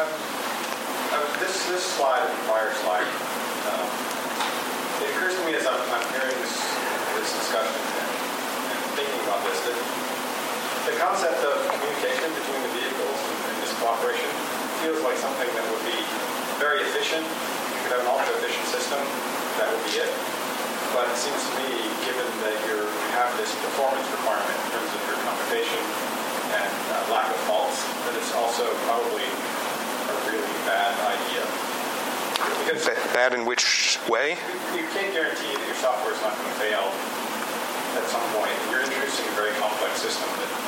um, um, this, this slide, the prior slide, um, it occurs to me as I'm, I'm hearing this, this discussion and, and thinking about this that the concept of communication between the vehicles and, this cooperation feels like something that would be very efficient. You could have an ultra-efficient system, that would be it. But it seems to me, given that you're, you have this performance requirement in terms of your computation and uh, lack of faults, that it's also probably a really bad idea. Because in which way? you can't guarantee that your software is not going to fail at some point. You're introducing a very complex system that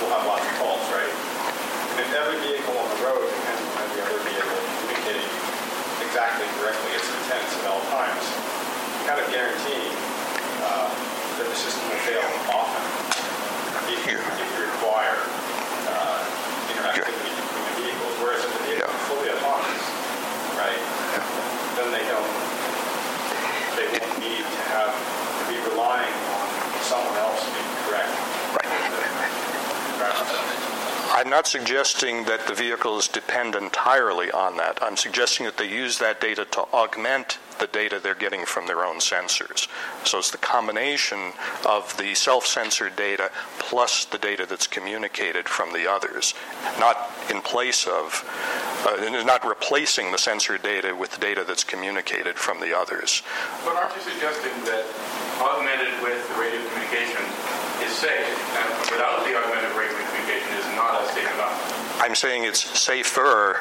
will have lots of faults, right? And if every vehicle on the road depends on every other vehicle communicating exactly correctly its intents at all times, you kind of guarantee uh, that the system will fail often if you, if you require uh, interactivity between the vehicles. Whereas if the vehicle is fully autonomous, right, then they don't they won't need to have to be relying on someone else being correct. I'm not suggesting that the vehicles depend entirely on that. I'm suggesting that they use that data to augment the data they're getting from their own sensors. So it's the combination of the self censored data plus the data that's communicated from the others, not in place of, uh, not replacing the sensor data with the data that's communicated from the others. But aren't you suggesting that augmented with the radio communication is safe, and without the augmented radio communication is not as safe enough? I'm saying it's safer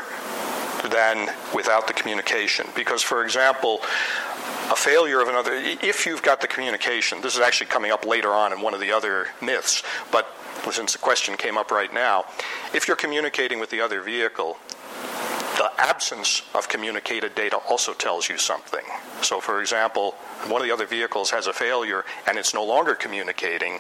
than without the communication. Because, for example, a failure of another, if you've got the communication, this is actually coming up later on in one of the other myths, but since the question came up right now, if you're communicating with the other vehicle, the absence of communicated data also tells you something. So, for example, one of the other vehicles has a failure and it's no longer communicating.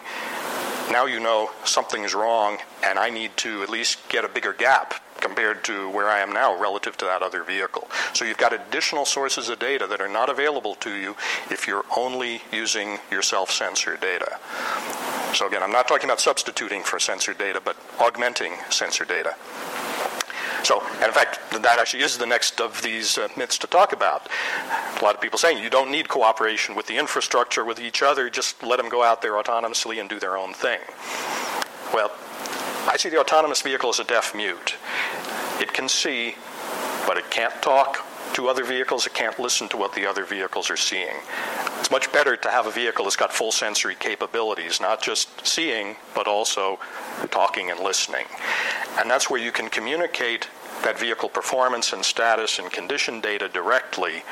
Now you know something's wrong, and I need to at least get a bigger gap compared to where I am now relative to that other vehicle. So you've got additional sources of data that are not available to you if you're only using your self sensor data. So, again, I'm not talking about substituting for sensor data, but augmenting sensor data. So, and in fact, that actually is the next of these uh, myths to talk about. A lot of people saying you don't need cooperation with the infrastructure, with each other, just let them go out there autonomously and do their own thing. Well, I see the autonomous vehicle as a deaf mute. It can see, but it can't talk to other vehicles, it can't listen to what the other vehicles are seeing. It's much better to have a vehicle that's got full sensory capabilities, not just seeing, but also talking and listening. And that's where you can communicate that vehicle performance and status and condition data directly,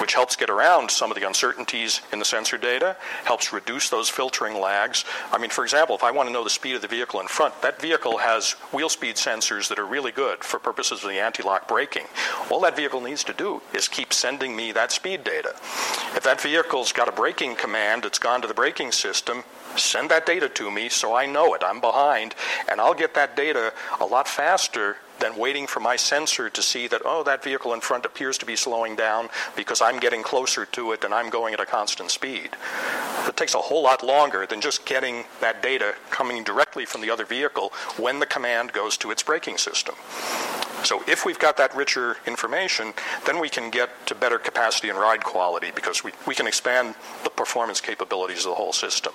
which helps get around some of the uncertainties in the sensor data, helps reduce those filtering lags. I mean, for example, if I want to know the speed of the vehicle in front, that vehicle has wheel speed sensors that are really good for purposes of the anti lock braking. All that vehicle needs to do is keep sending me that speed data. If that vehicle's got a braking command, it's gone to the braking system, send that data to me so I know it. I'm behind, and I'll get that data a lot faster than waiting for my sensor to see that, oh, that vehicle in front appears to be slowing down because I'm getting closer to it and I'm going at a constant speed. It takes a whole lot longer than just getting that data coming directly from the other vehicle when the command goes to its braking system. So if we've got that richer information, then we can get to better capacity and ride quality because we, we can expand the performance capabilities of the whole system.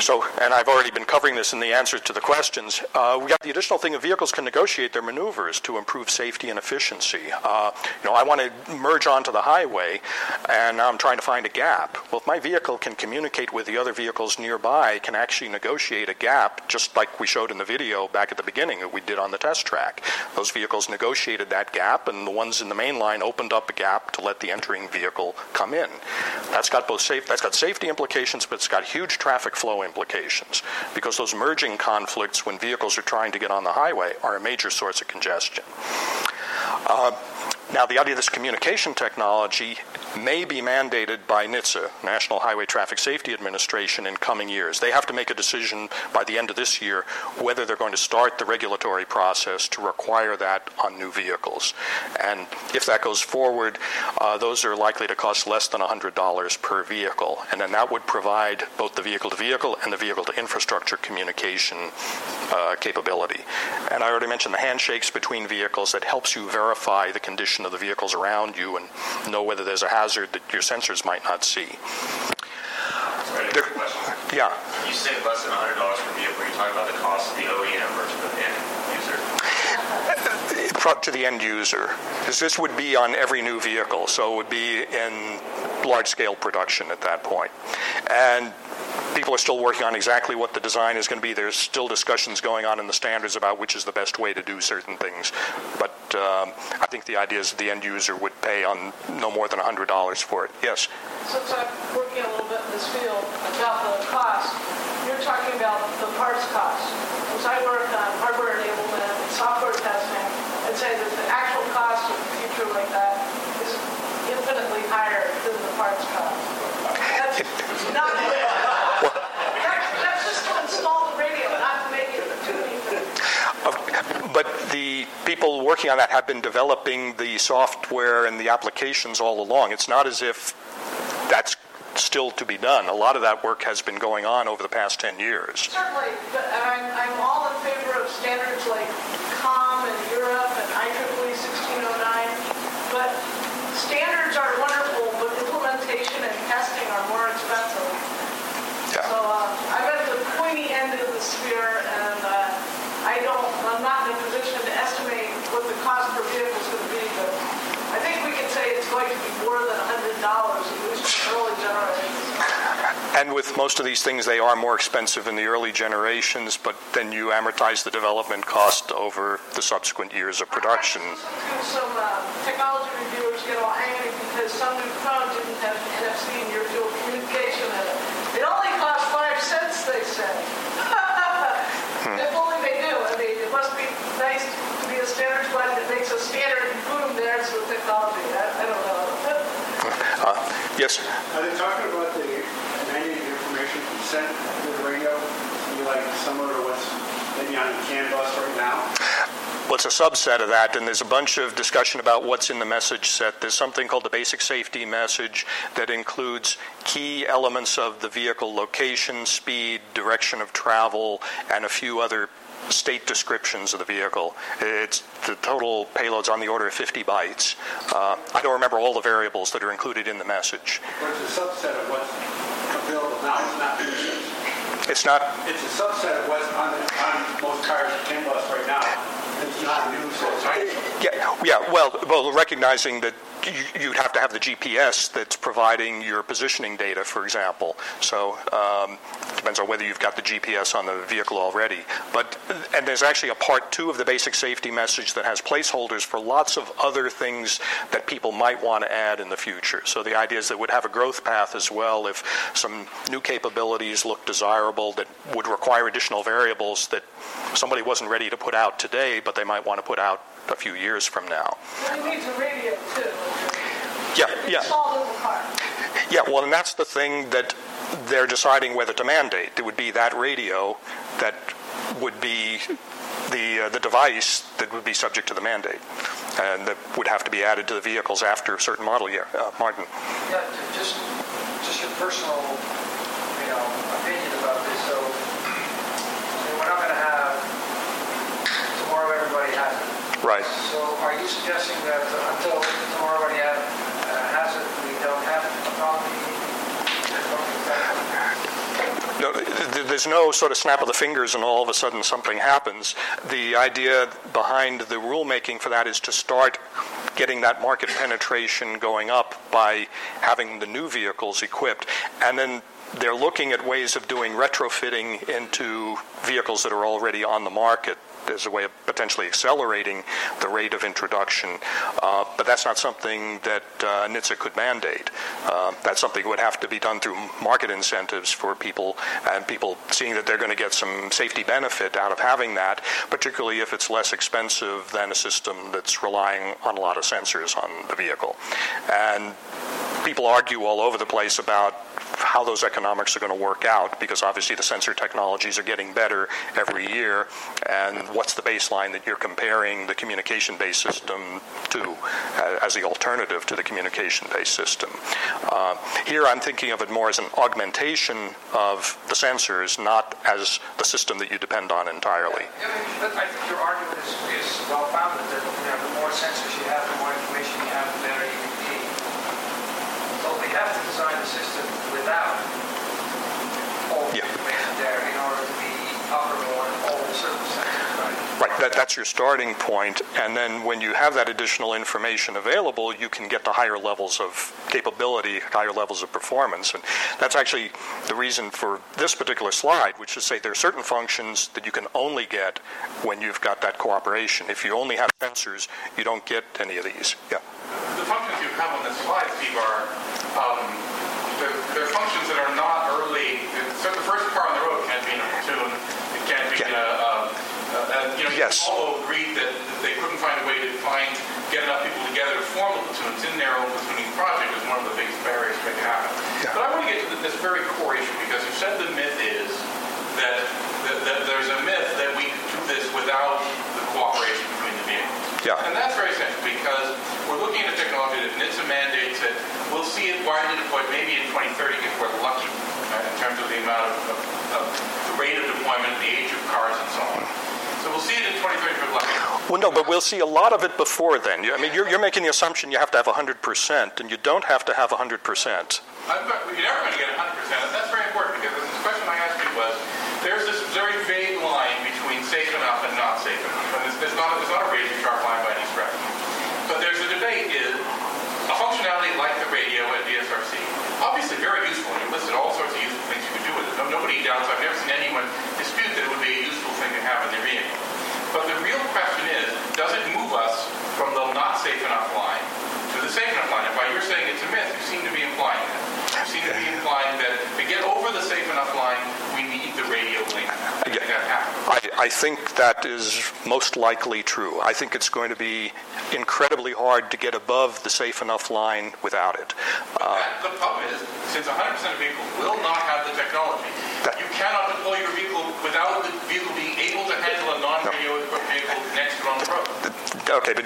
So, and I've already been covering this in the answers to the questions. Uh, we got the additional thing of vehicles can negotiate their maneuvers to improve safety and efficiency. Uh, you know, I want to merge onto the highway, and I'm trying to find a gap. Well, if my vehicle can communicate with the other vehicles nearby, can actually negotiate a gap, just like we showed in the video back at the beginning that we did on the test track. Those vehicles negotiated that gap, and the ones in the main line opened up a gap to let the entering vehicle come in. That's got both safe. That's got safety implications, but it's got huge traffic flow implications because those merging conflicts when vehicles are trying to get on the highway are a major source of congestion. Uh, Now, the idea of this communication technology may be mandated by NHTSA, National Highway Traffic Safety Administration, in coming years. They have to make a decision by the end of this year whether they're going to start the regulatory process to require that on new vehicles. And if that goes forward, uh, those are likely to cost less than $100 per vehicle. And then that would provide both the vehicle to vehicle and the vehicle to infrastructure communication uh, capability. And I already mentioned the handshakes between vehicles that helps you verify the condition of the vehicles around you and know whether there's a hazard that your sensors might not see. Sorry, There-. Yeah. You say less than $100 per vehicle. You're talking about the cost of the OEM versus the end user. [LAUGHS] to the end user. Because this would be on every new vehicle, so it would be in large scale production at that point. And people are still working on exactly what the design is going to be. There's still discussions going on in the standards about which is the best way to do certain things. But um, I think the idea is the end user would pay on no more than $100 for it. Yes. Since I'm working a little bit in this field about the cost, you're talking about the parts cost. Because I work on hardware enablement software testing, and say that the actual cost of the future like that is infinitely higher than the parts cost. That's not, that's, that's just to install the radio, not to make it do anything. Of- But the people working on that have been developing the software and the applications all along. It's not as if that's still to be done. A lot of that work has been going on over the past 10 years. Certainly, but I'm, I'm all in favor of standards like COM in Europe and IEEE 1609, but standards are wonderful, but implementation and testing are more expensive. Yeah. So uh, I'm at the pointy end of the sphere, and uh, I don't, I'm not in a position to estimate what the cost per vehicle is going to be, but I think we can say it's going to be more than $100, at least for early generations. And with most of these things, they are more expensive in the early generations, but then you amortize the development cost over the subsequent years of production. to some uh, technology reviewers get all angry because some new phone didn't have NFC near field communication in it. It only cost five cents, they say. [LAUGHS] If only they knew. I mean, it must be nice to be a standards button that makes a standard and boom, there's the technology. I, I don't know. [LAUGHS] Uh, yes? Are they talking about the mandated information sent the radio? Be like similar to what's maybe on the CAN bus right now? Well, it's a subset of that, and there's a bunch of discussion about what's in the message set. There's something called the basic safety message that includes key elements of the vehicle location, speed, direction of travel, and a few other state descriptions of the vehicle. It's the total payload's on the order of 50 bytes. Uh, I don't remember all the variables that are included in the message. But it's a subset of what's available now. It's not. It's not It's a subset of what's on, on most cars CAN bus right now. It's not new right? Yeah, yeah. Well, well, recognizing that you- you'd have to have the GPS that's providing your positioning data, for example. So um, depends on whether you've got the GPS on the vehicle already. But and there's actually a part two of the basic safety message that has placeholders for lots of other things that people might want to add in the future. So the idea is that would have a growth path as well if some new capabilities look desirable that would require additional variables that somebody wasn't ready to put out today, but they might want to put out a few years from now. But it needs radio, too. Yeah, yeah. Installed in the car. Yeah, well, and that's the thing that they're deciding whether to mandate. It would be that radio that would be the uh, the device that would be subject to the mandate, and that would have to be added to the vehicles after a certain model year. Uh, Martin. Yeah, just, just your personal, you know, opinion about this. So, we're not going to have tomorrow everybody has it. Right. So, are you suggesting that until tomorrow everybody uh, has it, we don't have a problem? No, th- there's no sort of snap of the fingers and all of a sudden something happens. The idea behind the rulemaking for that is to start getting that market penetration going up by having the new vehicles equipped. And then they're looking at ways of doing retrofitting into vehicles that are already on the market as a way of potentially accelerating the rate of introduction. Uh, but that's not something that uh, NHTSA could mandate. Uh, that's something that would have to be done through market incentives for people and people seeing that they're going to get some safety benefit out of having that, particularly if it's less expensive than a system that's relying on a lot of sensors on the vehicle. And people argue all over the place about how those economics are going to work out because obviously the sensor technologies are getting better every year. And what's the baseline that you're comparing the communication based system to uh, as the alternative to the communication based system? Uh, here I'm thinking of it more as an augmentation of the sensors, not as the system that you depend on entirely. But I think your argument is, is well founded that you know, the more sensors you have, the more information you have, the better you can be. So we have to design the system without all the Yeah. information there in order to be operable on all the circumstances, that, that's your starting point, and then when you have that additional information available, you can get to higher levels of capability, higher levels of performance, and that's actually the reason for this particular slide, which is say there are certain functions that you can only get when you've got that cooperation. If you only have sensors, you don't get any of these. Yeah. The functions you have on this slide, Steve, are um, they're, they're functions that are not early. So the first car on the road can't be in a platoon. It can't be in a. Um, uh, and, you know, Yes. Volvo agreed that they couldn't find a way to find get enough people together to form the platoons in their own platooning project was one of the biggest barriers to make it happen. But I want to get to this very core issue because you said the myth is that, that, that there's a myth that we could do this without the cooperation between the vehicles. Yeah. And that's very essential because we're looking at a technology that NHTSA mandates that we'll see it widely deployed maybe in 2030 if we're lucky uh, in terms of the amount of, of, of the rate of deployment, the age of cars, and so on. So we'll see it in 2030 if. Well, no, but we'll see a lot of it before then. I mean, you're, you're making the assumption you have to have 100%, and you don't have to have 100%. I'm you're never going to get 100%, and that's very important because this question I asked you was, there's this very vague line between safe enough and not safe enough, and it's, it's not, it's not a razor sharp line by any stretch. But there's a debate is a functionality like the radio at DSRC, obviously very useful, and you listed all sorts of useful things you could do with it. No, nobody doubts, I've never seen anyone dispute that it would be a useful thing to have in their vehicle. But the real question is, does it move us from the not safe enough line to the safe enough line? And by your saying it's a myth, you seem to be implying that. You seem to be implying that to get over the safe enough line, we need the radio link. to make that happen. I, I think that is most likely true. I think it's going to be incredibly hard to get above the safe enough line without it. Uh, That- the problem is, since 100% of vehicles will not have the technology, you cannot deploy your vehicle without the vehicle being able to handle a non-radio equipped vehicle next to it on the road. Okay, but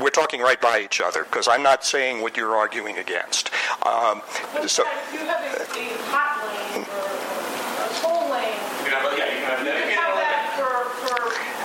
we're talking right by each other because I'm not saying what you're arguing against. Um, But so, you have a, a hot lane or a toll lane. You can have, yeah, you can have You dedicated have lane. that for, for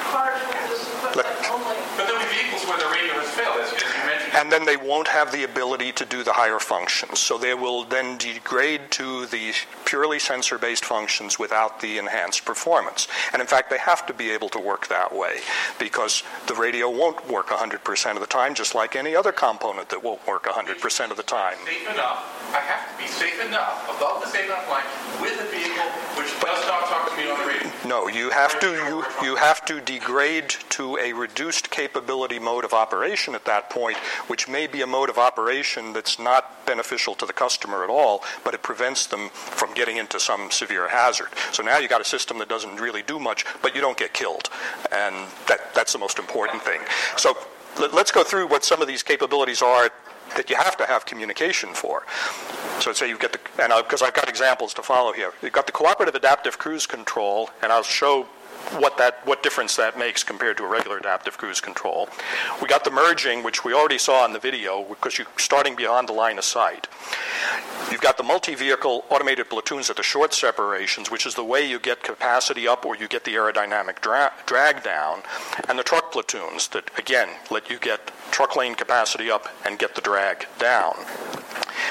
cars with this equipment only. But there'll be vehicles where the radio has failed, as, as you mentioned. And then they won't have the ability to do the higher functions. So they will then degrade to the purely sensor based functions without the enhanced performance. And in fact, they have to be able to work that way because the radio won't work 100% of the time, just like any other component that won't work 100% of the time. Safe enough, I have to be safe enough, above the safe enough line, with a vehicle which does not talk to me on the radio. No, you have to you, you have to degrade to a reduced capability mode of operation at that point, which may be a mode of operation that's not beneficial to the customer at all, but it prevents them from getting into some severe hazard. So now you've got a system that doesn't really do much, but you don't get killed, and that that's the most important thing. So let, let's go through what some of these capabilities are that you have to have communication for. So say you get the, and because I've got examples to follow here. You've got the cooperative adaptive cruise control, and I'll show what that what difference that makes compared to a regular adaptive cruise control. We got the merging, which we already saw in the video, because you're starting beyond the line of sight. You've got the multi-vehicle automated platoons at the short separations, which is the way you get capacity up or you get the aerodynamic dra- drag down, and the truck platoons that again let you get truck lane capacity up and get the drag down.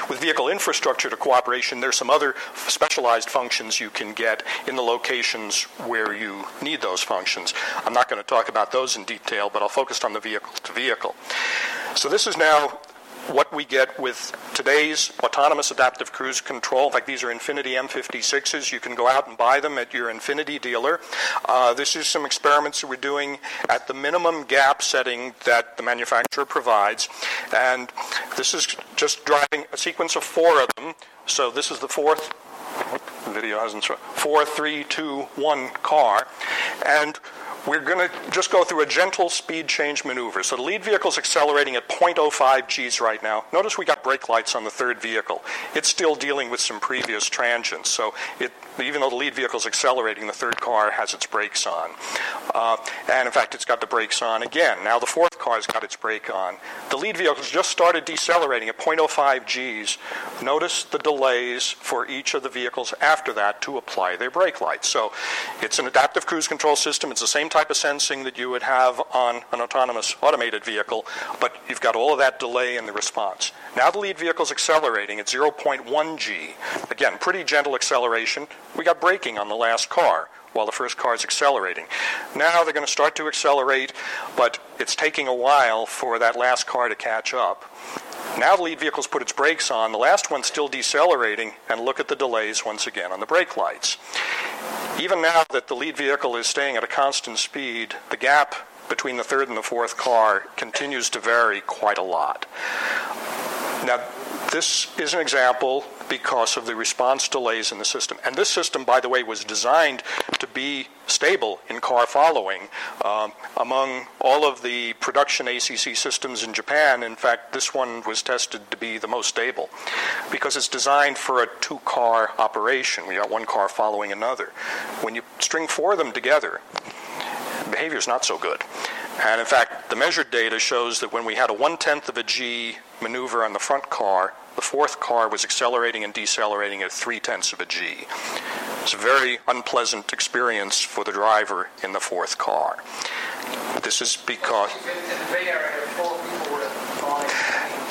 With vehicle infrastructure to cooperation, there's some other specialized functions you can get in the locations where you need those functions. I'm not going to talk about those in detail, but I'll focus on the vehicle to vehicle. So this is now what we get with today's autonomous adaptive cruise control. In fact, these are Infiniti M56s. You can go out and buy them at your Infiniti dealer. Uh, this is some experiments that we're doing at the minimum gap setting that the manufacturer provides. And this is just driving a sequence of four of them. So this is the fourth video hasn't. Four, three, two, one car. And we're going to just go through a gentle speed change maneuver. So the lead vehicle is accelerating at 0.05 Gs right now. Notice we got brake lights on the third vehicle. It's still dealing with some previous transients. So it, even though the lead vehicle is accelerating, the third car has its brakes on. Uh, and in fact, it's got the brakes on again. Now the fourth car's got its brake on. The lead vehicle has just started decelerating at 0.05 Gs. Notice the delays for each of the vehicles after that to apply their brake lights. So it's an adaptive cruise control system. It's the same type of sensing that you would have on an autonomous automated vehicle, but you've got all of that delay in the response. Now the lead vehicle is accelerating at 0.1 G. Again, pretty gentle acceleration. We got braking on the last car while the first car is accelerating. Now they're going to start to accelerate, but it's taking a while for that last car to catch up. Now the lead vehicle's put its brakes on. The last one's still decelerating, and look at the delays once again on the brake lights. Even now that the lead vehicle is staying at a constant speed, the gap between the third and the fourth car continues to vary quite a lot. Now, this is an example because of the response delays in the system. And this system, by the way, was designed to be stable in car following. Um, among all of the production ACC systems in Japan, in fact, this one was tested to be the most stable because it's designed for a two car operation. We got one car following another. When you string four of them together, behavior is not so good. And in fact, the measured data shows that when we had a one tenth of a G maneuver on the front car, the fourth car was accelerating and decelerating at three tenths of a G. It's a very unpleasant experience for the driver in the fourth car. This is because.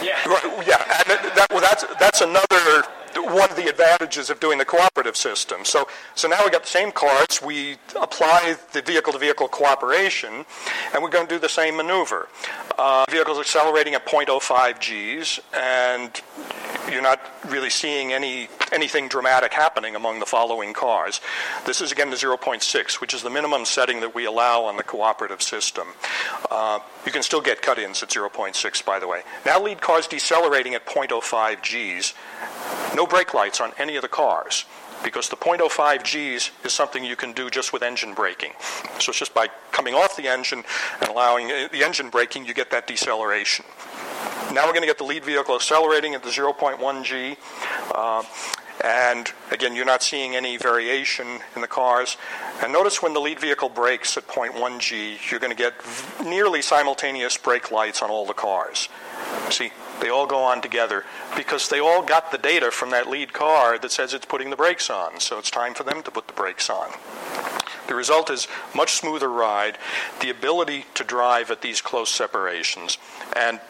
Yeah. Right, yeah, and that, that, well, that's, that's another one of the advantages of doing the cooperative system. So, so now we got the same cars. We apply the vehicle-to-vehicle cooperation, and we're going to do the same maneuver. Uh, vehicle's accelerating at 0.05 Gs, and you're not really seeing any anything dramatic happening among the following cars. This is again the 0.6, which is the minimum setting that we allow on the cooperative system. Uh, you can still get cut-ins at 0.6, by the way. Now lead cars decelerating at 0.05 Gs. No brake lights on any of the cars because the 0.05 Gs is something you can do just with engine braking. So it's just by coming off the engine and allowing the engine braking, you get that deceleration. Now we're going to get the lead vehicle accelerating at the 0.1 G. Uh, and again, you're not seeing any variation in the cars. And notice when the lead vehicle brakes at 0.1 G, you're going to get nearly simultaneous brake lights on all the cars. See, they all go on together because they all got the data from that lead car that says it's putting the brakes on. So it's time for them to put the brakes on. The result is much smoother ride, the ability to drive at these close separations, and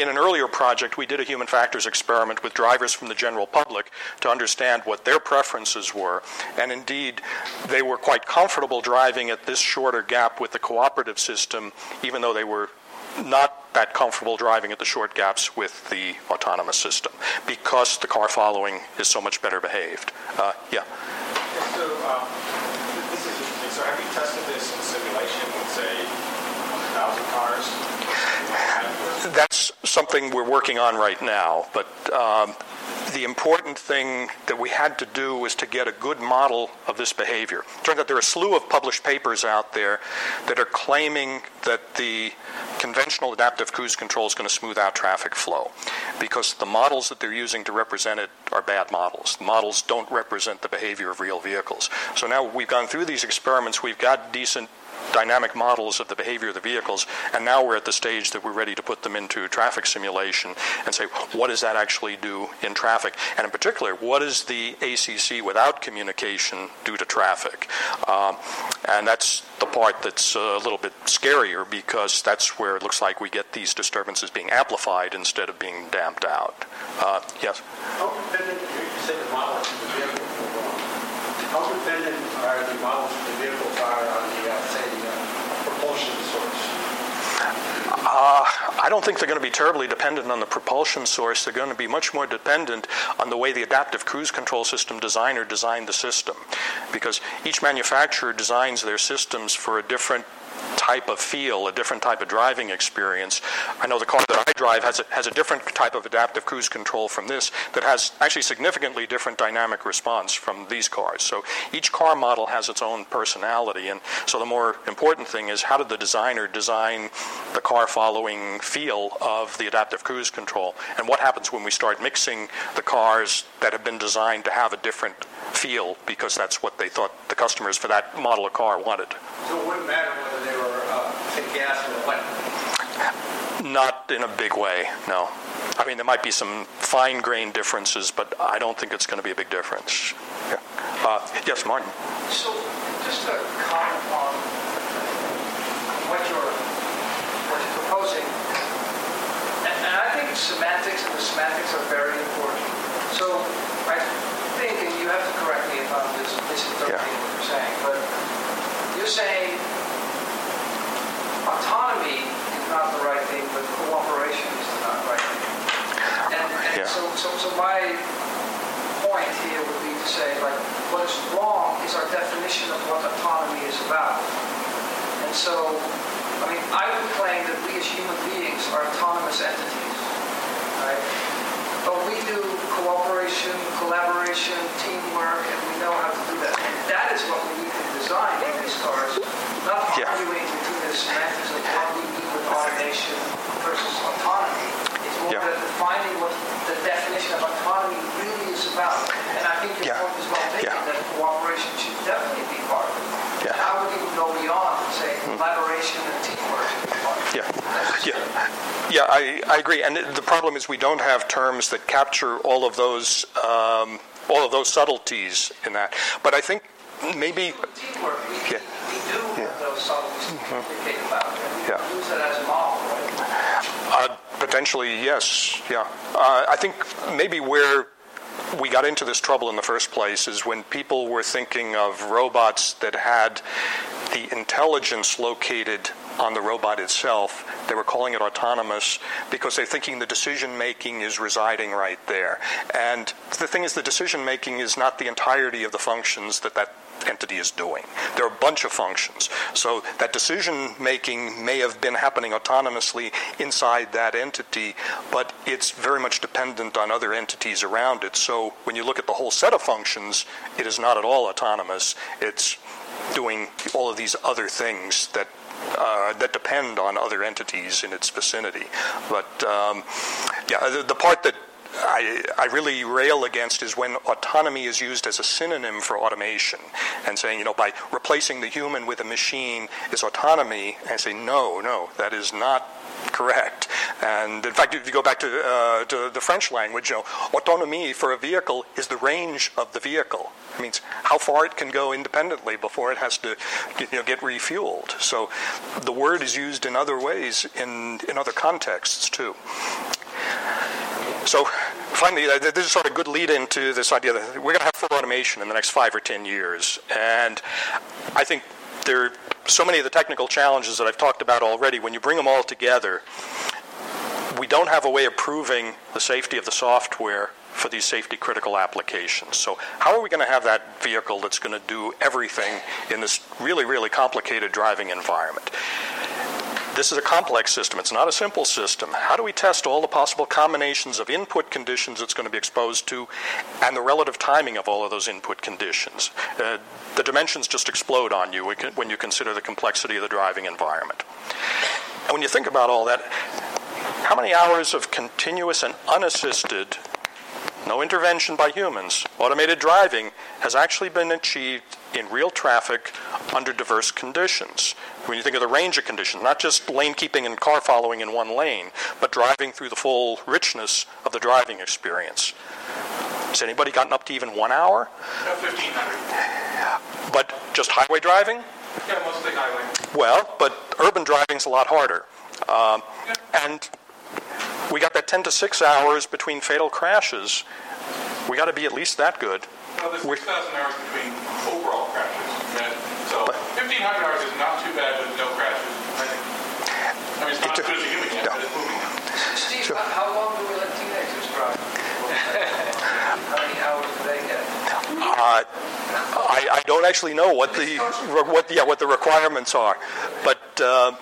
in an earlier project, we did a human factors experiment with drivers from the general public to understand what their preferences were. And indeed, they were quite comfortable driving at this shorter gap with the cooperative system, even though they were not that comfortable driving at the short gaps with the autonomous system because the car following is so much better behaved. Uh, yeah. So, um, this is interesting. So, have you tested this in simulation with, say, thousand cars? That's something we're working on right now, but um, the important thing that we had to do was to get a good model of this behavior. It turns out there are a slew of published papers out there that are claiming that the conventional adaptive cruise control is going to smooth out traffic flow because the models that they're using to represent it are bad models. The models don't represent the behavior of real vehicles. So now we've gone through these experiments, we've got decent dynamic models of the behavior of the vehicles, and now we're at the stage that we're ready to put them into traffic simulation and say, what does that actually do in traffic? And in particular, what does the ACC without communication do to traffic? Um, and that's the part that's a little bit scarier because that's where it looks like we get these disturbances being amplified instead of being damped out. Uh, yes? How dependent, you the models the vehicle, how dependent are the models of the vehicles are on the, uh, I don't think they're going to be terribly dependent on the propulsion source. They're going to be much more dependent on the way the adaptive cruise control system designer designed the system. Because each manufacturer designs their systems for a different type of feel, a different type of driving experience. I know the car that I drive has a, has a different type of adaptive cruise control from this that has actually significantly different dynamic response from these cars. So each car model has its own personality. And so the more important thing is how did the designer design the car following feel of the adaptive cruise control? And what happens when we start mixing the cars that have been designed to have a different feel because that's what they thought the customers for that model of car wanted? So it wouldn't matter whether they were, uh, say, gas or electric? Not in a big way, no. I mean, there might be some fine grained differences, but I don't think it's going to be a big difference. Yeah. Uh, yes, Martin. So, just to comment on what you're, what you're proposing, and, and I think semantics and the semantics are very important. So, I think, and you have to correct me if I'm mis- misinterpreting what you're saying, but you're saying autonomy is not the right thing, but cooperation is the right thing. And, and Yeah. so, so, so my point here would be to say, like, what is wrong is our definition of what autonomy is about. And so, I mean, I would claim that we as human beings are autonomous entities, right? But we do cooperation, collaboration, teamwork, and we know how to do that. And that is what we need to design in these cars, not Yeah. arguing between semantics of what we mean with automation versus autonomy. It's more Yeah. defining what the definition of autonomy really is about. And I think your Yeah. point is well taken, Yeah. that cooperation should definitely be part of it. Yeah. I would even go beyond and say collaboration and teamwork should be part of it. Yeah, yeah, yeah. I, I agree. And the problem is we don't have terms that capture all of those um, all of those subtleties in that. But I think maybe Teamwork, Yeah. About, Yeah. uh, potentially yes. Yeah, uh, I think maybe where we got into this trouble in the first place is when people were thinking of robots that had the intelligence located on the robot itself. They were calling it autonomous because they're thinking the decision making is residing right there. And the thing is, the decision making is not the entirety of the functions that that entity is doing. There are a bunch of functions. So that decision making may have been happening autonomously inside that entity, but it's very much dependent on other entities around it. So when you look at the whole set of functions, it is not at all autonomous. It's doing all of these other things that uh, that depend on other entities in its vicinity. But um, yeah, the, the part that I, I really rail against is when autonomy is used as a synonym for automation and saying, you know, by replacing the human with a machine is autonomy. And I say, no, no, that is not correct. And in fact, if you go back to, uh, to the French language, you know, autonomy for a vehicle is the range of the vehicle. It means how far it can go independently before it has to you know, get refueled. So the word is used in other ways in, in other contexts too. So finally, uh, this is sort of a good lead into this idea that we're going to have full automation in the next five or ten years. And I think there are so many of the technical challenges that I've talked about already. When you bring them all together, we don't have a way of proving the safety of the software for these safety critical applications. So, how are we going to have that vehicle that's going to do everything in this really, really complicated driving environment? This is a complex system. It's not a simple system. How do we test all the possible combinations of input conditions it's going to be exposed to and the relative timing of all of those input conditions? Uh, the dimensions just explode on you when you consider the complexity of the driving environment. And when you think about all that, how many hours of continuous and unassisted, no intervention by humans, automated driving has actually been achieved in real traffic under diverse conditions? When you think of the range of conditions, not just lane keeping and car following in one lane, but driving through the full richness of the driving experience. Has anybody gotten up to even one hour? No, 1,500. But just highway driving? Yeah, mostly highway. Well, but urban driving's a lot harder. Um, and we got that 10 to 6 hours between fatal crashes. We got to be at least that good. Well, 6,000 hours between overall crashes. So but, 1,500 hours is not too bad with no crashes. I, mean, it's not it, as good as a human yet, no. but it's moving. Steve, sure. how long do we let teenagers drive? [LAUGHS] how many hours do they? Uh, I, I, don't actually know what the what yeah what the requirements are, but uh,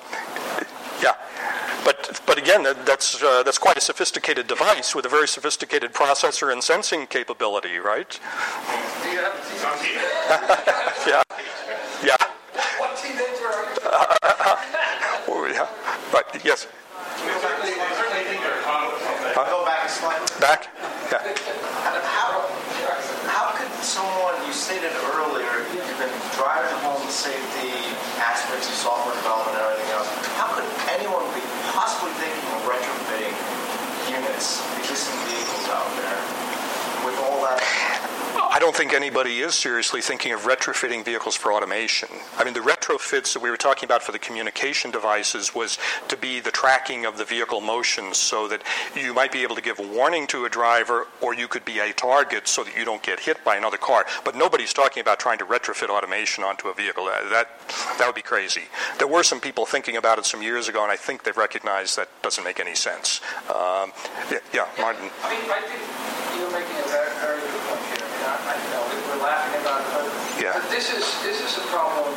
but, but again, that- that's, uh, that's quite a sophisticated device with a very sophisticated processor and sensing capability, right? [LAUGHS] Yeah. Yeah. Teenager are you? Oh, yeah. Right. Yes. Go back. Yeah. How, how could someone, you stated earlier, you've been driving home the safety aspects of software development and everything else. How could anyone be possibly thinking of retrofitting existing vehicles out there, with all that? I don't think anybody is seriously thinking of retrofitting vehicles for automation. I mean, the retrofits that we were talking about for the communication devices was to be the tracking of the vehicle motions so that you might be able to give a warning to a driver or you could be a target so that you don't get hit by another car. But nobody's talking about trying to retrofit automation onto a vehicle. That, that, that would be crazy. There were some people thinking about it some years ago, and I think they've recognized that doesn't make any sense. Um, yeah, yeah, Martin. I mean, I think you're making a very, very good point here. I mean, I, I you know, we're laughing about it, but, this is this is a problem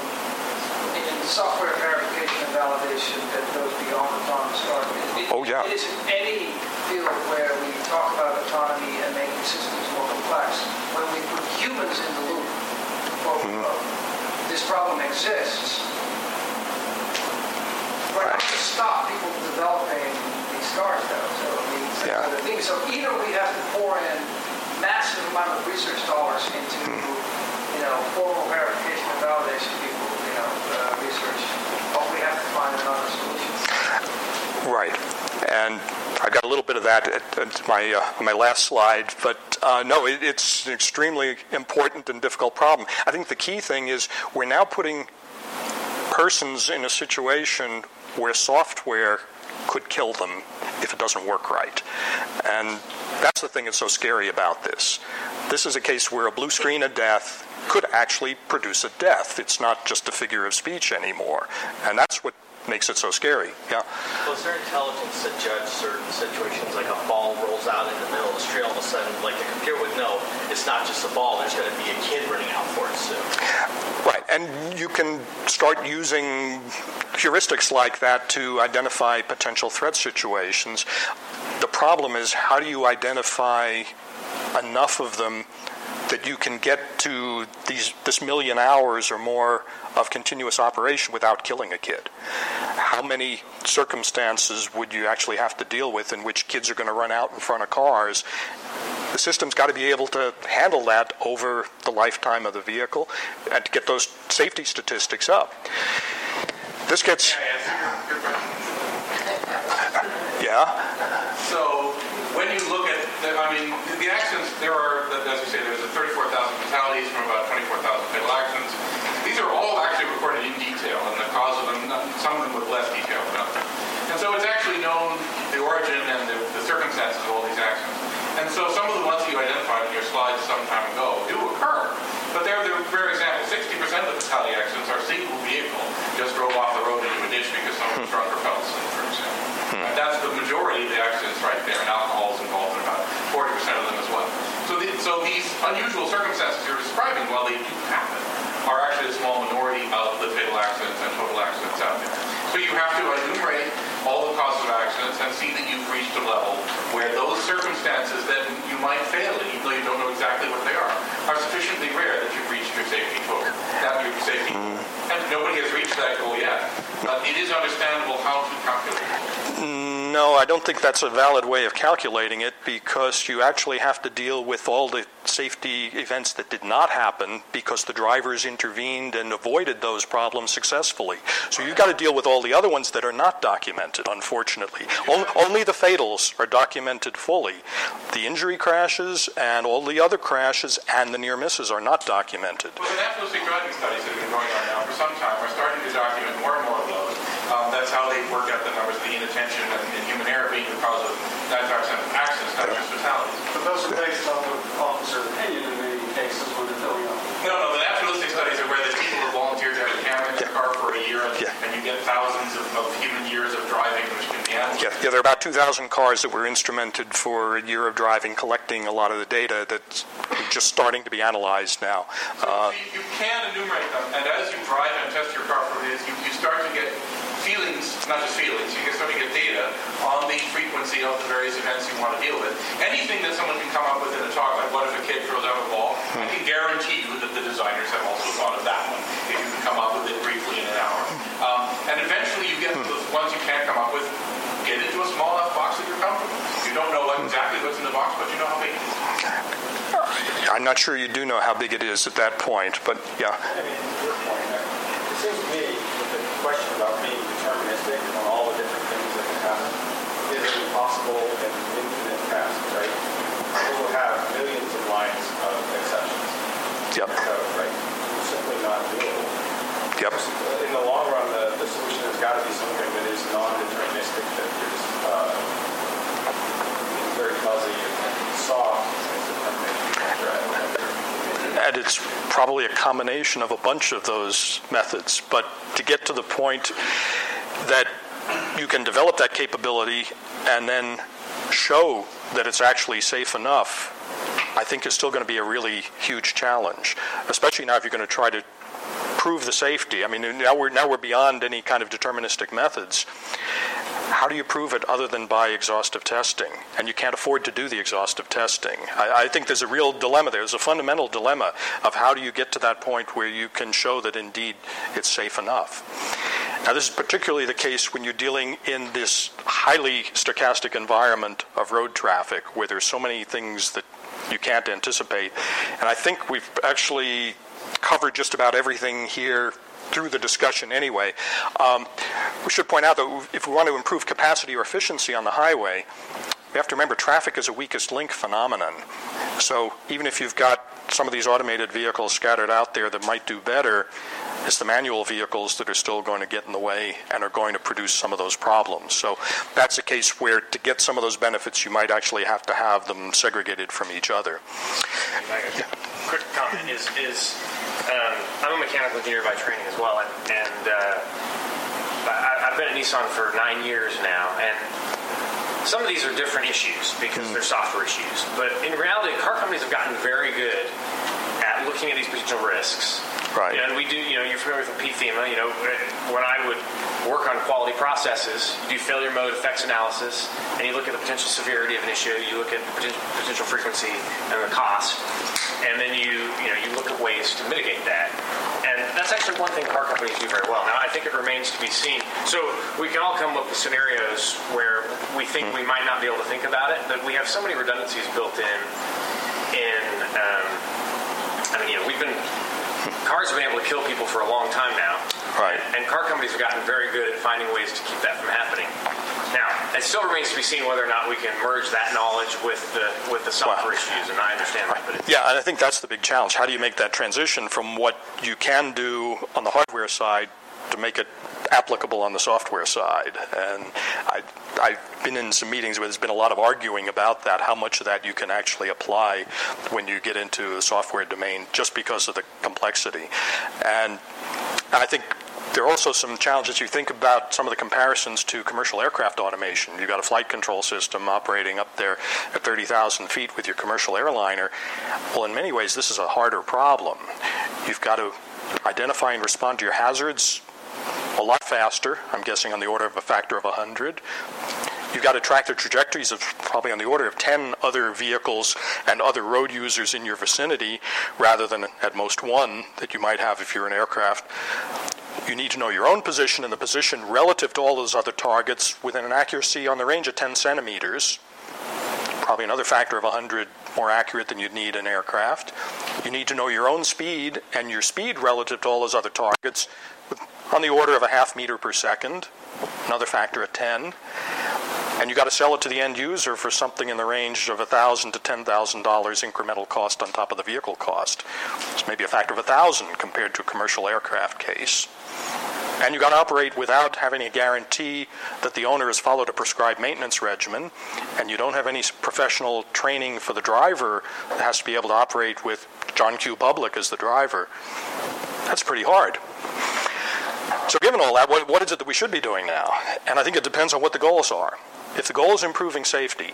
in software verification and validation that goes beyond autonomous driving. It- it- Oh, yeah. It isn't any field where we talk about autonomy and making systems more complex. When we put humans in the loop, quote Mm-hmm. this problem exists. But not to stop people developing these cars, though. So I mean, Yeah. thing, so either we have to pour in massive amount of research dollars into, Mm-hmm. You know, formal verification and validation people, you know, uh, research, or we have to find another solution. Right. And I got a little bit of that at, at my, uh, my last slide, but uh, no, it, it's an extremely important and difficult problem. I think the key thing is we're now putting persons in a situation where software could kill them if it doesn't work right. And that's the thing that's so scary about this. This is a case where a blue screen of death could actually produce a death. It's not just a figure of speech anymore. And that's what makes it so scary. Yeah. Well, is there intelligence to judge certain situations, like a ball rolls out in the middle of the street, all of a sudden, like the computer would know it's not just a ball, there's going to be a kid running out for it soon. Right, and you can start using heuristics like that to identify potential threat situations. The problem is how do you identify enough of them that you can get to these this million hours or more of continuous operation without killing a kid? How many circumstances would you actually have to deal with in which kids are going to run out in front of cars? The system's got to be able to handle that over the lifetime of the vehicle and to get those safety statistics up. This gets. Yeah. So when you look at, the, I mean, the accidents, there are, as we say, there's a 34,000 fatalities from about 24,000 fatal accidents. These are all actually recorded in detail, and the cause of them, not- some of them with less detail than others. And so it's actually known the origin and the, the circumstances of all these accidents. And so some of the ones you identified in your slides some time ago do occur. But they're, they're for example, 60% of the fatality accidents are single vehicle, just drove off the road into a ditch because someone was drunk or fell asleep, for example. Hmm. And that's the majority of the accidents right there, and alcohol is involved in about 40% of them as well. So, the, so these unusual circumstances you're describing, while they do happen, are actually a small minority of the fatal accidents and total accidents out there. So you have to enumerate all the causes of accidents and see that you've reached a level those circumstances that you might fail in, even though you don't know exactly what they are, are sufficiently rare that you've reached your safety goal. That your safety, mm-hmm. and nobody has reached that goal yet. But it is understandable how to calculate. No, I don't think that's a valid way of calculating it because you actually have to deal with all the safety events that did not happen because the drivers intervened and avoided those problems successfully. So you've got to deal with all the other ones that are not documented, unfortunately. On- Only the fatals are documented fully. The injury crashes and all the other crashes and the near misses are not documented. Well, the naturalistic driving studies that have been going on now for some time are starting to document more and more of those. Um, that's how they work out the numbers, the inattention and, and human error being the cause of 95% of accidents, not just fatalities. But those are based off of officer opinion in many cases when they're filling out. No, no, the naturalistic studies are where the people who volunteer to have a camera in their car for a year and, and you get thousands of, of human years of driving, which can be analyzed. Yeah, there are about 2,000 cars that were instrumented for a year of driving, collecting a lot of the data that's just starting to be analyzed now. Uh, You can enumerate them, and as you drive and test your car for this, you, you start to get feelings, not just feelings, you can start to get data on the frequency of the various events you want to deal with. Anything that someone can come up with in a talk, like what if a kid throws out a ball, I can guarantee you that the designers have also thought of that one, if you can come up with it briefly in an hour. Um, and eventually you get to those ones you can't come up with, get into a small enough box that you're comfortable. You don't know what, exactly what's in the box, but you know how big it is. I'm not sure you do know how big it is at that point, but yeah. I mean, your point, it seems to me with the question about being deterministic on all the different things that can happen is an impossible and infinite task, right? We will have millions of lines of exceptions. Yep. So, right? It's simply not doable. Yep. In the long run, the, the solution has got to be something that is non-deterministic, that is uh, very fuzzy and soft. And it's probably a combination of a bunch of those methods. But to get to the point that you can develop that capability and then show that it's actually safe enough, I think is still going to be a really huge challenge, especially now if you're going to try to prove the safety. I mean, now we're now we're beyond any kind of deterministic methods. How do you prove it other than by exhaustive testing? And you can't afford to do the exhaustive testing. I, I think there's a real dilemma there. There's a fundamental dilemma of how do you get to that point where you can show that indeed it's safe enough. Now, this is particularly the case when you're dealing in this highly stochastic environment of road traffic where there's so many things that you can't anticipate. And I think we've actually covered just about everything here through the discussion anyway. Um, we should point out that if we want to improve capacity or efficiency on the highway, we have to remember traffic is a weakest link phenomenon. So even if you've got some of these automated vehicles scattered out there that might do better, it's the manual vehicles that are still going to get in the way and are going to produce some of those problems. So that's a case where to get some of those benefits, you might actually have to have them segregated from each other. quick comment is, is um, I'm a mechanical engineer by training as well, and, and uh, I, I've been at Nissan for nine years now, and some of these are different issues because they're software issues. But in reality, car companies have gotten very good at looking at these potential risks. Right. And we do, you know, you're familiar with PFMEA. You know, when I would work on quality processes, you do failure mode effects analysis, and you look at the potential severity of an issue, you look at the potential, potential frequency and the cost, and then you, you know, you look at ways to mitigate that. And that's actually one thing car companies do very well. Now, I think it remains to be seen. So we can all come up with scenarios where we think we might not be able to think about it, but we have so many redundancies built in. In, um, I mean, you know, we've been cars have been able to kill people for a long time now. Right. And car companies have gotten very good at finding ways to keep that from happening. Now, it still remains to be seen whether or not we can merge that knowledge with the with the software issues, and I understand that. But it's, Yeah, and I think that's the big challenge. How do you make that transition from what you can do on the hardware side to make it applicable on the software side? And I, I've been in some meetings where there's been a lot of arguing about that, how much of that you can actually apply when you get into the software domain, just because of the complexity. And I think there are also some challenges. You think about some of the comparisons to commercial aircraft automation. You've got a flight control system operating up there at 30,000 feet with your commercial airliner. Well, in many ways, this is a harder problem. You've got to identify and respond to your hazards a lot faster, I'm guessing on the order of a factor of 100. You've got to track the trajectories of probably on the order of 10 other vehicles and other road users in your vicinity rather than at most one that you might have if you're an aircraft. You need to know your own position and the position relative to all those other targets within an accuracy on the range of 10 centimeters, probably another factor of 100 more accurate than you'd need an aircraft. You need to know your own speed and your speed relative to all those other targets on the order of a half meter per second, another factor of 10. And you got to sell it to the end user for something in the range of 1,000 to $10,000 incremental cost on top of the vehicle cost. It's maybe a factor of 1,000 compared to a commercial aircraft case. And you got to operate without having a guarantee that the owner has followed a prescribed maintenance regimen, and you don't have any professional training for the driver that has to be able to operate with John Q. Public as the driver. That's pretty hard. So, given all that, what, what is it that we should be doing now? And I think it depends on what the goals are. if the goal is improving safety,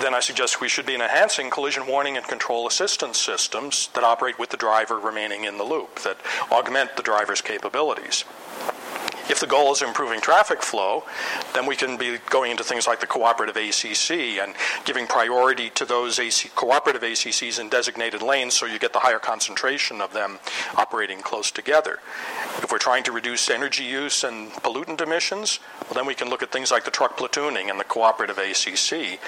then I suggest we should be enhancing collision warning and control assistance systems that operate with the driver remaining in the loop, that augment the driver's capabilities. If the goal is improving traffic flow, then we can be going into things like the cooperative ACC and giving priority to those AC, cooperative ACCs in designated lanes so you get the higher concentration of them operating close together. If we're trying to reduce energy use and pollutant emissions, well, then we can look at things like the truck platooning and the cooperative ACC.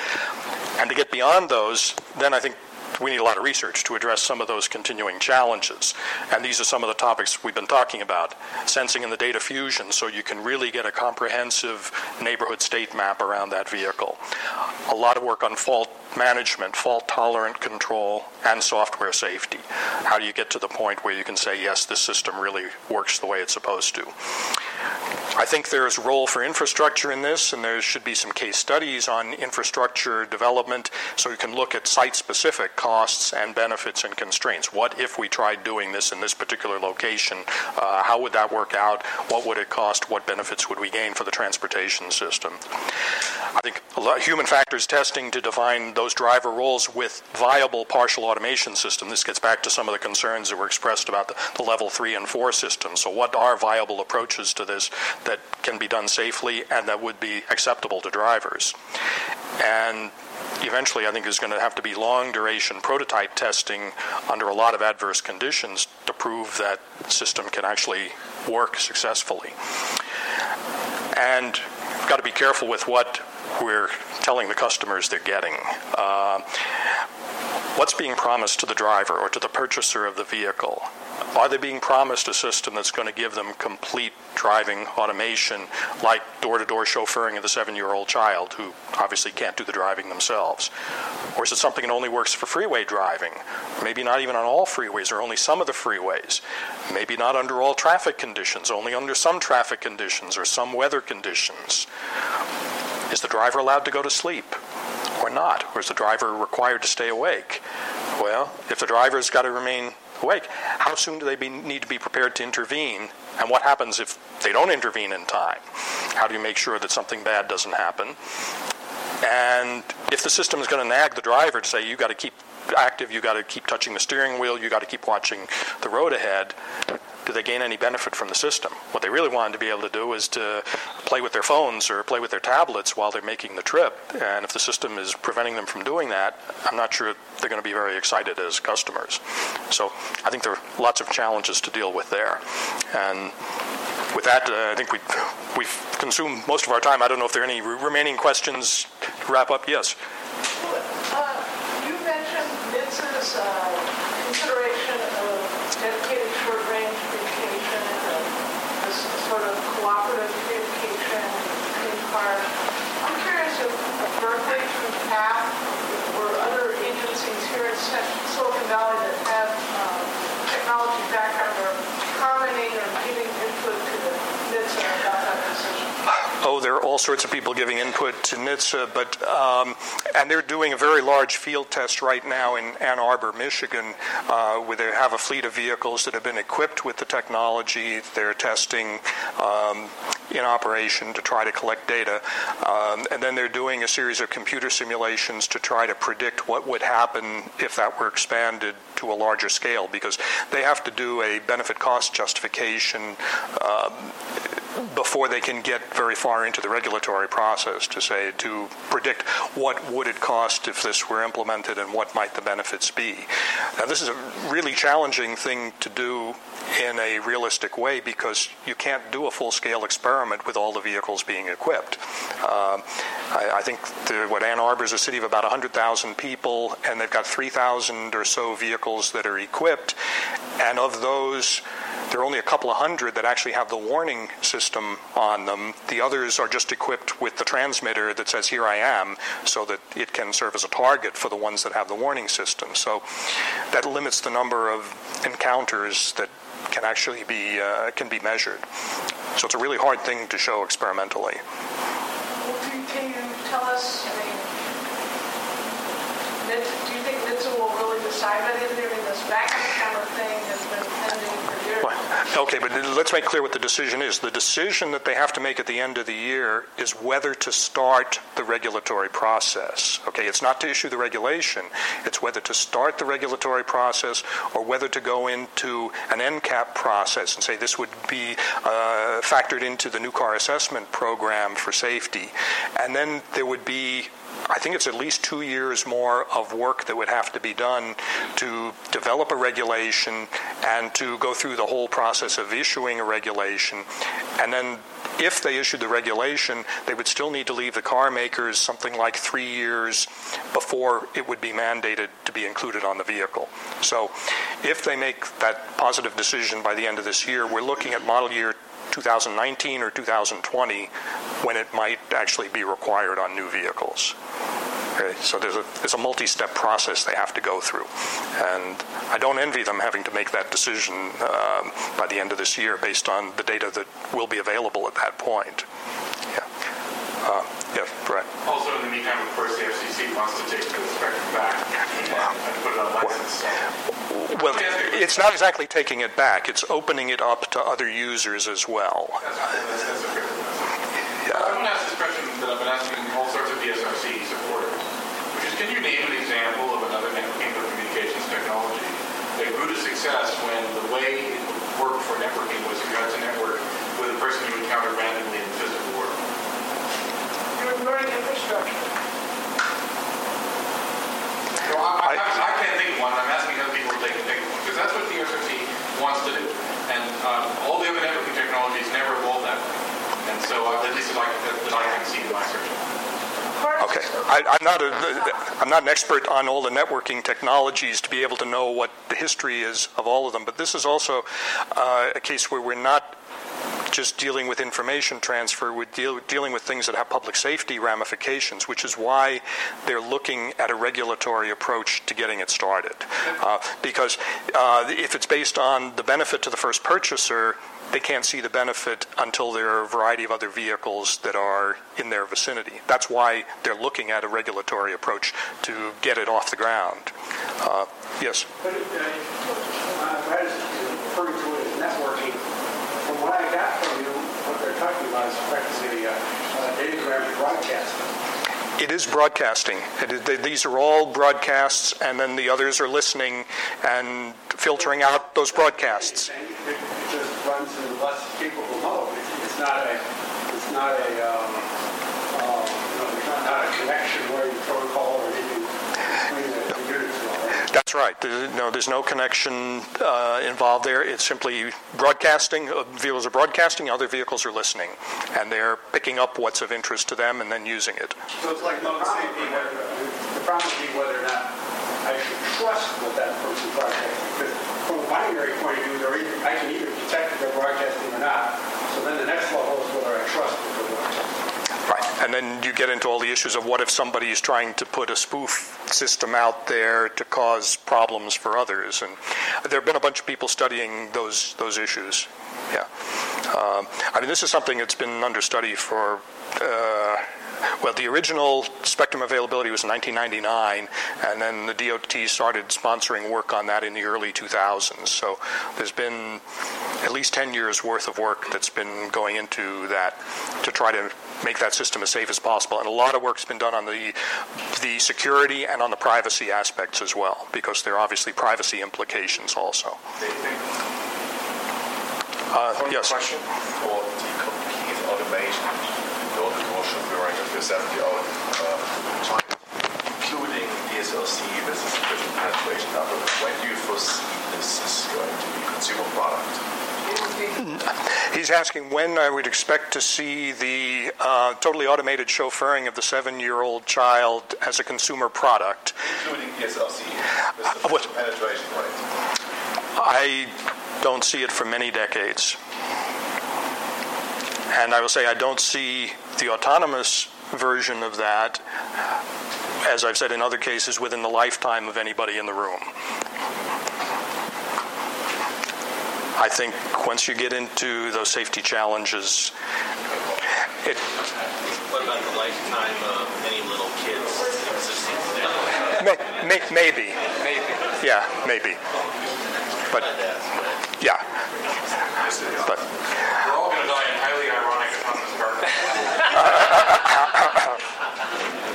And to get beyond those, then I think we need a lot of research to address some of those continuing challenges. And these are some of the topics we've been talking about sensing and the data fusion, so you can really get a comprehensive neighborhood state map around that vehicle. A lot of work on fault management, fault tolerant control, and software safety. How do you get to the point where you can say, yes, this system really works the way it's supposed to? I think there's role for infrastructure in this, and there should be some case studies on infrastructure development so you can look at site specific costs and benefits and constraints. What if we tried doing this in this particular location? Uh, how would that work out? What would it cost? What benefits would we gain for the transportation system? I think human factors testing to define those driver roles with viable partial automation system. This gets back to some of the concerns that were expressed about the, the level three and four systems. So, what are viable approaches to this that can be done safely and that would be acceptable to drivers? And eventually, I think there's going to have to be long duration prototype testing under a lot of adverse conditions to prove that system can actually work successfully. And we've got to be careful with what we're telling the customers they're getting. Uh, what's being promised to the driver or to the purchaser of the vehicle? Are they being promised a system that's going to give them complete driving automation, like door to door chauffeuring of the seven year old child who obviously can't do the driving themselves? Or is it something that only works for freeway driving? Maybe not even on all freeways or only some of the freeways. Maybe not under all traffic conditions, only under some traffic conditions or some weather conditions. Is the driver allowed to go to sleep or not? Or is the driver required to stay awake? Well, if the driver's got to remain awake, how soon do they be, need to be prepared to intervene? And what happens if they don't intervene in time? How do you make sure that something bad doesn't happen? And if the system is going to nag the driver to say, you got to keep active, you got to keep touching the steering wheel, you got to keep watching the road ahead, do they gain any benefit from the system? What they really wanted to be able to do is to play with their phones or play with their tablets while they're making the trip. And if the system is preventing them from doing that, I'm not sure they're going to be very excited as customers. So I think there are lots of challenges to deal with there. And with that, uh, I think we, we've consumed most of our time. I don't know if there are any remaining questions to wrap up. Yes. Uh, you mentioned NHTSA's uh, consideration of dedicated short-range communication and this sort of cooperative communication between cars. I'm curious if Berkeley, through PATH, or other agencies here in Silicon Valley that have um, technology background are commenting or giving input to the NHTSA about that decision. Oh, there all sorts of people giving input to NHTSA, but um, and they're doing a very large field test right now in Ann Arbor, Michigan, uh, where they have a fleet of vehicles that have been equipped with the technology. They're testing um, in operation to try to collect data, um, and then they're doing a series of computer simulations to try to predict what would happen if that were expanded to a larger scale, because they have to do a benefit-cost justification. Um, before they can get very far into the regulatory process to say to predict what would it cost if this were implemented and what might the benefits be. Now this is a really challenging thing to do in a realistic way because you can't do a full-scale experiment with all the vehicles being equipped. Um, I, I, think the, what Ann Arbor is a city of about 100,000 people, and they've got 3,000 or so vehicles that are equipped, and of those, there are only a couple of hundred that actually have the warning system on them. The others are just equipped with the transmitter that says, Here I am, so that it can serve as a target for the ones that have the warning system. So that limits the number of encounters that can actually be uh, can be measured. So it's a really hard thing to show experimentally. Do, can you tell us? I mean, do you think NHTSA will really decide that in there, I mean, this back camera thing has been years. Okay, but let's make clear what the decision is. The decision that they have to make at the end of the year is whether to start the regulatory process. Okay, it's not to issue the regulation, it's whether to start the regulatory process or whether to go into an NCAP process and say this would be uh, factored into the new car assessment program for safety. And then there would be I think it's at least two years more of work that would have to be done to develop a regulation and to go through the whole process of issuing a regulation. And then if they issued the regulation, they would still need to leave the car makers something like three years before it would be mandated to be included on the vehicle. So if they make that positive decision by the end of this year, we're looking at model year 2019 or 2020 when it might actually be required on new vehicles. Okay, so there's a, there's a multi-step process they have to go through. And I don't envy them having to make that decision um, by the end of this year based on the data that will be available at that point. Yeah. Uh, yeah, Brett. Also, in the meantime, of course, the FCC wants to take the spectrum back and, and put it on license. Well, it's not exactly taking it back. It's opening it up to other users as well. That's, that's, that's yeah. I'm going to ask this question that I've been asking all sorts of DSRC supporters, which is, can you name an example of another networking or communications technology that grew to success when the way it worked for networking was you got to network with a person you encountered randomly in the physical world? Your learning infrastructure. So I, I, I, can't think of one. I'm asking other people to take, take one because that's what the DSRC wants to do. And um, all the other networking technologies never evolved that way. And so uh, at least like that I can see in my search. Okay, I, am not a, I'm not an expert on all the networking technologies to be able to know what the history is of all of them. But this is also uh, a case where we're not just dealing with information transfer, we're deal, dealing with things that have public safety ramifications, which is why they're looking at a regulatory approach to getting it started. Uh, because uh, if it's based on the benefit to the first purchaser, they can't see the benefit until there are a variety of other vehicles that are in their vicinity. That's why they're looking at a regulatory approach to get it off the ground. Uh, yes? But, uh, I was referring to it as networking. From what I got from you, what they're talking about is effectively uh, uh. It is broadcasting. It is, these are all broadcasts, and then the others are listening and filtering out those broadcasts. Runs in less capable mode. It's, it's not a, it's not a, um, um, you know, there's not, not a connection where you protocol or anything between the, the units. That's right. There's, no, there's no connection uh, involved there. It's simply broadcasting. Uh, vehicles are broadcasting, other vehicles are listening, and they're picking up what's of interest to them and then using it. So it's like the problem, the problem would be whether or not I should trust what that person's broadcasting. Binary point of view, I can either detect if they're broadcasting or not. So then the next level is whether I trust what they're broadcasting. Right. And then you get into all the issues of what if somebody is trying to put a spoof system out there to cause problems for others. And there have been a bunch of people studying those, those issues. Yeah. Um, I mean, this is something that's been under study for. Uh, well, the original spectrum availability was 1999, and then the DOT started sponsoring work on that in the early 2000s. So there's been at least 10 years worth of work that's been going into that to try to make that system as safe as possible. And a lot of work's been done on the the security and on the privacy aspects as well, because there are obviously privacy implications also. Uh, yes. question for the complete automation door to door chauffeuring of your 70 hour uh, including DSLC business efficient penetration level. When do you foresee this is going to be consumer product? He's asking when I would expect to see the uh, totally automated chauffeuring of the seven year old child as a consumer product. Including DSLC, uh, what? penetration rate. I don't see it for many decades. And I will say I don't see the autonomous version of that, as I've said in other cases, within the lifetime of anybody in the room. I think once you get into those safety challenges, it. What about the lifetime of any little kids existing today? may, may, maybe. Maybe. Yeah, maybe. But, yeah. But, We're all going to die in highly ironic autonomous cars.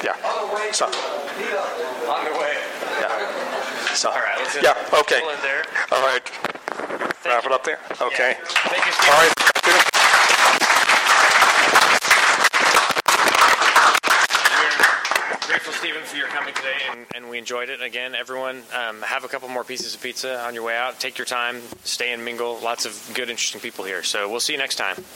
yeah. So, On the way. yeah. So, All right, yeah, okay. we'll end there. All right. Wrap it up there? Okay. Thank you, Steve. All right. We're grateful, Stephen, for your coming today, and, and we enjoyed it. Again, everyone, um, have a couple more pieces of pizza on your way out. Take your time, stay and mingle. Lots of good, interesting people here. So we'll see you next time.